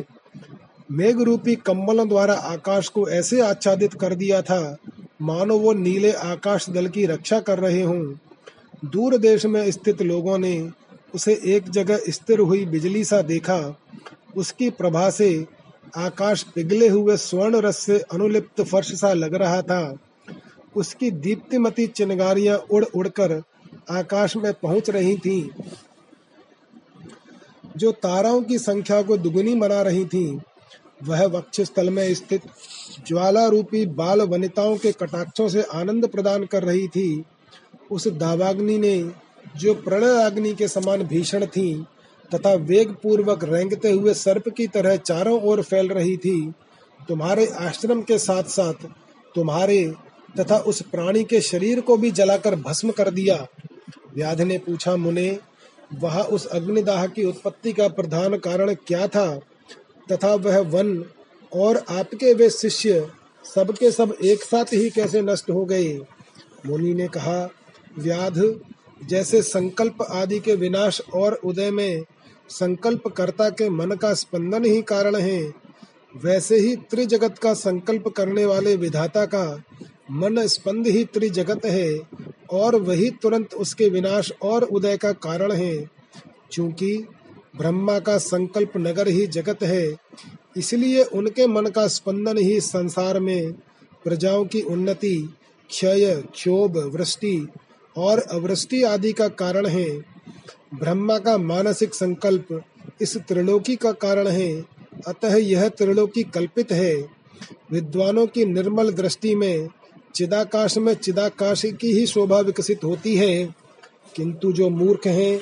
मेघ रूपी कम्बलों द्वारा आकाश को ऐसे आच्छादित कर दिया था, मानो वो नीले आकाश दल की रक्षा कर रहे हों। दूर देश में स्थित लोगों ने उसे एक जगह स्थिर हुई बिजली सा देखा। उसकी प्रभा से आकाश पिघले हुए स्वर्ण रस से अनुलिप्त फर्श सा लग रहा था। उसकी दीप्तिमती चिनगारियाँ उड़ उड़कर आकाश में पहुँच रही थीं, जो ताराओं की संख्या को दुगुनी बना रही थीं। वह वक्ष स्थल में स्थित ज्वाला रूपी बाल वनिताओं के कटाक्षों से आनंद प्रदान कर रही थी। उस दावाग्नि ने, जो प्रणय अग्नि के समान भीषण थी तथा वेग पूर्वक रेंगते हुए सर्प की तरह चारों ओर फैल रही थी। तुम्हारे आश्रम के साथ साथ तुम्हारे तथा उस प्राणी के शरीर को भी जलाकर भस्म कर दिया। व्याध ने पूछा, मुने, वह उस अग्निदाह की उत्पत्ति का प्रधान कारण क्या था? तथा वह वन और आपके वे शिष्य सबके सब एक साथ ही कैसे नष्ट हो गए? मुनि ने कहा, व्याध जैसे संकल्प आदि के विनाश और उदय में संकल्प कर्ता के मन का स्पंदन ही कारण है। वैसे ही त्रिजगत का संकल्प करने वाले विधाता का मन स्पंद ही त्रिजगत है और वही तुरंत उसके विनाश और उदय का कारण है। क्योंकि ब्रह्मा का संकल्प नगर ही जगत है, इसलिए उनके मन का स्पंदन ही संसार में प्रजाओं की उन्नति, क्षय, क्षोभ, वृष्टि और अवृष्टि आदि का कारण है। ब्रह्मा का मानसिक संकल्प इस त्रिलोकी का कारण है। अतः यह त्रिलोकी कल्पित है। विद्वानों की निर्मल दृष्टि में चिदाकाश में चिदाकाश की ही शोभा विकसित होती है। किंतु जो मूर्ख हैं,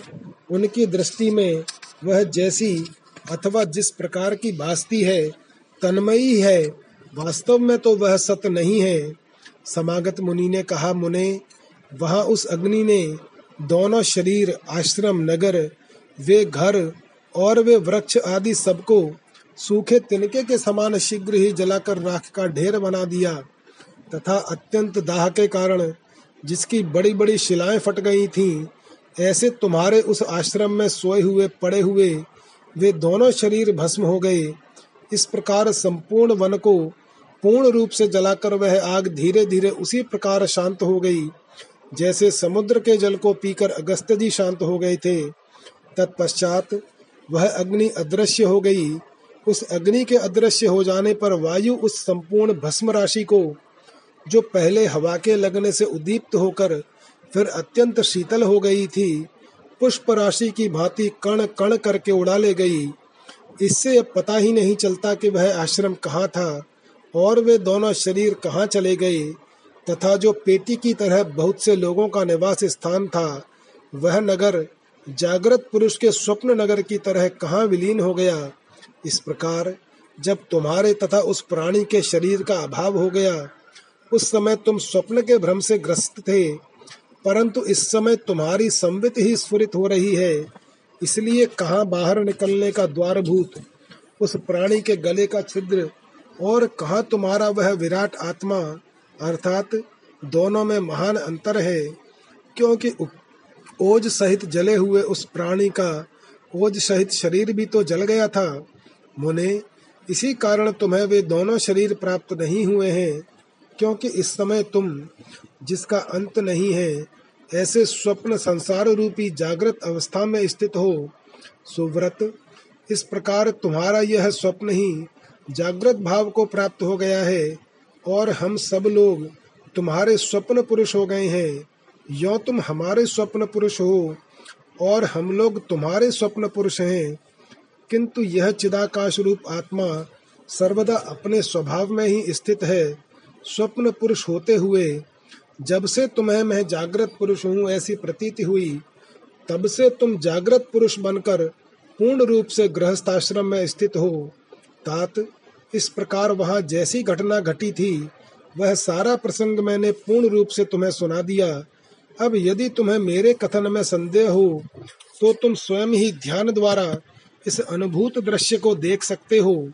उनकी दृष्टि में वह जैसी अथवा जिस प्रकार की भासती है, तन्मयी है, वास्तव में तो वह सत्य नहीं है। समागत मुनि ने कहा, मुने, वहाँ उस अग्नि ने दोनों शरीर, आश्रम, नगर, वे घर और वे वृक्ष आदि सबको सूखे तिनके के समान शीघ्र ही जलाकर राख का ढेर बना दिया तथा अत्यंत दाह के कारण जिसकी बड़ी बड़ी शिलाएँ फट गई थीं, ऐसे तुम्हारे उस आश्रम में सोए हुए, पड़े हुए वे दोनों शरीर भस्म हो गए। इस प्रकार संपूर्ण वन को पूर्ण रूप से जलाकर वह आग धीरे धीरे उसी प्रकार शांत हो गई। जैसे समुद्र के जल को पीकर अगस्त जी शांत हो गए थे, तत्पश्चात वह अग्नि अदृश्य हो गई। उस अग्नि के अदृश्य हो जाने पर वायु उस संपूर्ण भस्म राशि को, जो पहले हवा के लगने से उदीप्त होकर फिर अत्यंत शीतल हो गई थी, पुष्प राशि की भांति कण कण करके उड़ा ले गई। इससे अब पता ही नहीं चलता कि वह आश्रम कहाँ था, और वे दोनों शरीर कहाँ चले गए। तथा जो पेटी की तरह बहुत से लोगों का निवास स्थान था, वह नगर जागृत पुरुष के स्वप्न नगर की तरह कहाँ विलीन हो गया? इस प्रकार, जब तुम्हारे तथा उस प्राणी के शरीर का अभाव हो गया, उस समय तुम स्वप्न के भ्रम से ग्रस्त थे, परंतु इस समय तुम्हारी संवित ही स्फुरित हो रही है। इसलिए कहाँ बाहर निकलने का द्वारभूत, उस प्राणी के गले का छिद्र, और कहाँ तुम्हारा वह विराट आत्मा अर्थात दोनों में महान अंतर है, क्योंकि ओज सहित जले हुए उस प्राणी का ओज सहित शरीर भी तो जल गया था। मुने, इसी कारण तुम्हें वे दोनों शरीर प्राप्त नहीं हुए हैं, क्योंकि इस समय तुम, जिसका अंत नहीं है, ऐसे स्वप्न संसार रूपी जागृत अवस्था में स्थित हो। सुव्रत, इस प्रकार तुम्हारा यह स्वप्न ही जागृत भाव को प्राप्त हो गया है। और हम सब लोग तुम्हारे स्वप्न पुरुष हो गए हैं। यो तुम हमारे स्वप्न पुरुष हो और हम लोग तुम्हारे स्वप्न पुरुष हैं। किंतु यह चिदाकाश रूप आत्मा सर्वदा अपने स्वभाव में ही स्थित है। स्वप्न पुरुष होते हुए, जब से तुम्हें मैं जागृत पुरुष हूँ ऐसी प्रतीति हुई, तब से तुम जागृत पुरुष बनकर पूर्ण रूप से गृहस्थाश्रम में स्थित हो। तात इस प्रकार वहाँ जैसी घटना घटी थी, वह सारा प्रसंग मैंने पूर्ण रूप से तुम्हें सुना दिया। अब यदि तुम्हें मेरे कथन में संदेह हो तो तुम स्वयं ही ध्यान द्वारा इस अनुभूत दृश्य को देख सकते हो।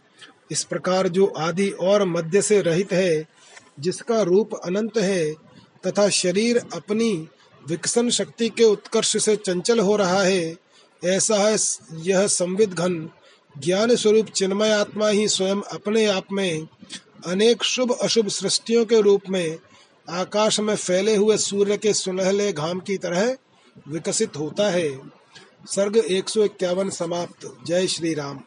इस प्रकार जो आदि और मध्य से रहित है, जिसका रूप अनंत है, तथा शरीर अपनी विकसन शक्ति के उत्कर्ष से चंचल हो रहा है, ऐसा है यह संविद घन। ज्ञान स्वरूप चिन्मय आत्मा ही स्वयं अपने आप में अनेक शुभ अशुभ सृष्टियों के रूप में आकाश में फैले हुए सूर्य के सुनहले घाम की तरह विकसित होता है। सर्ग एक सौ इक्यावन समाप्त। जय श्री राम।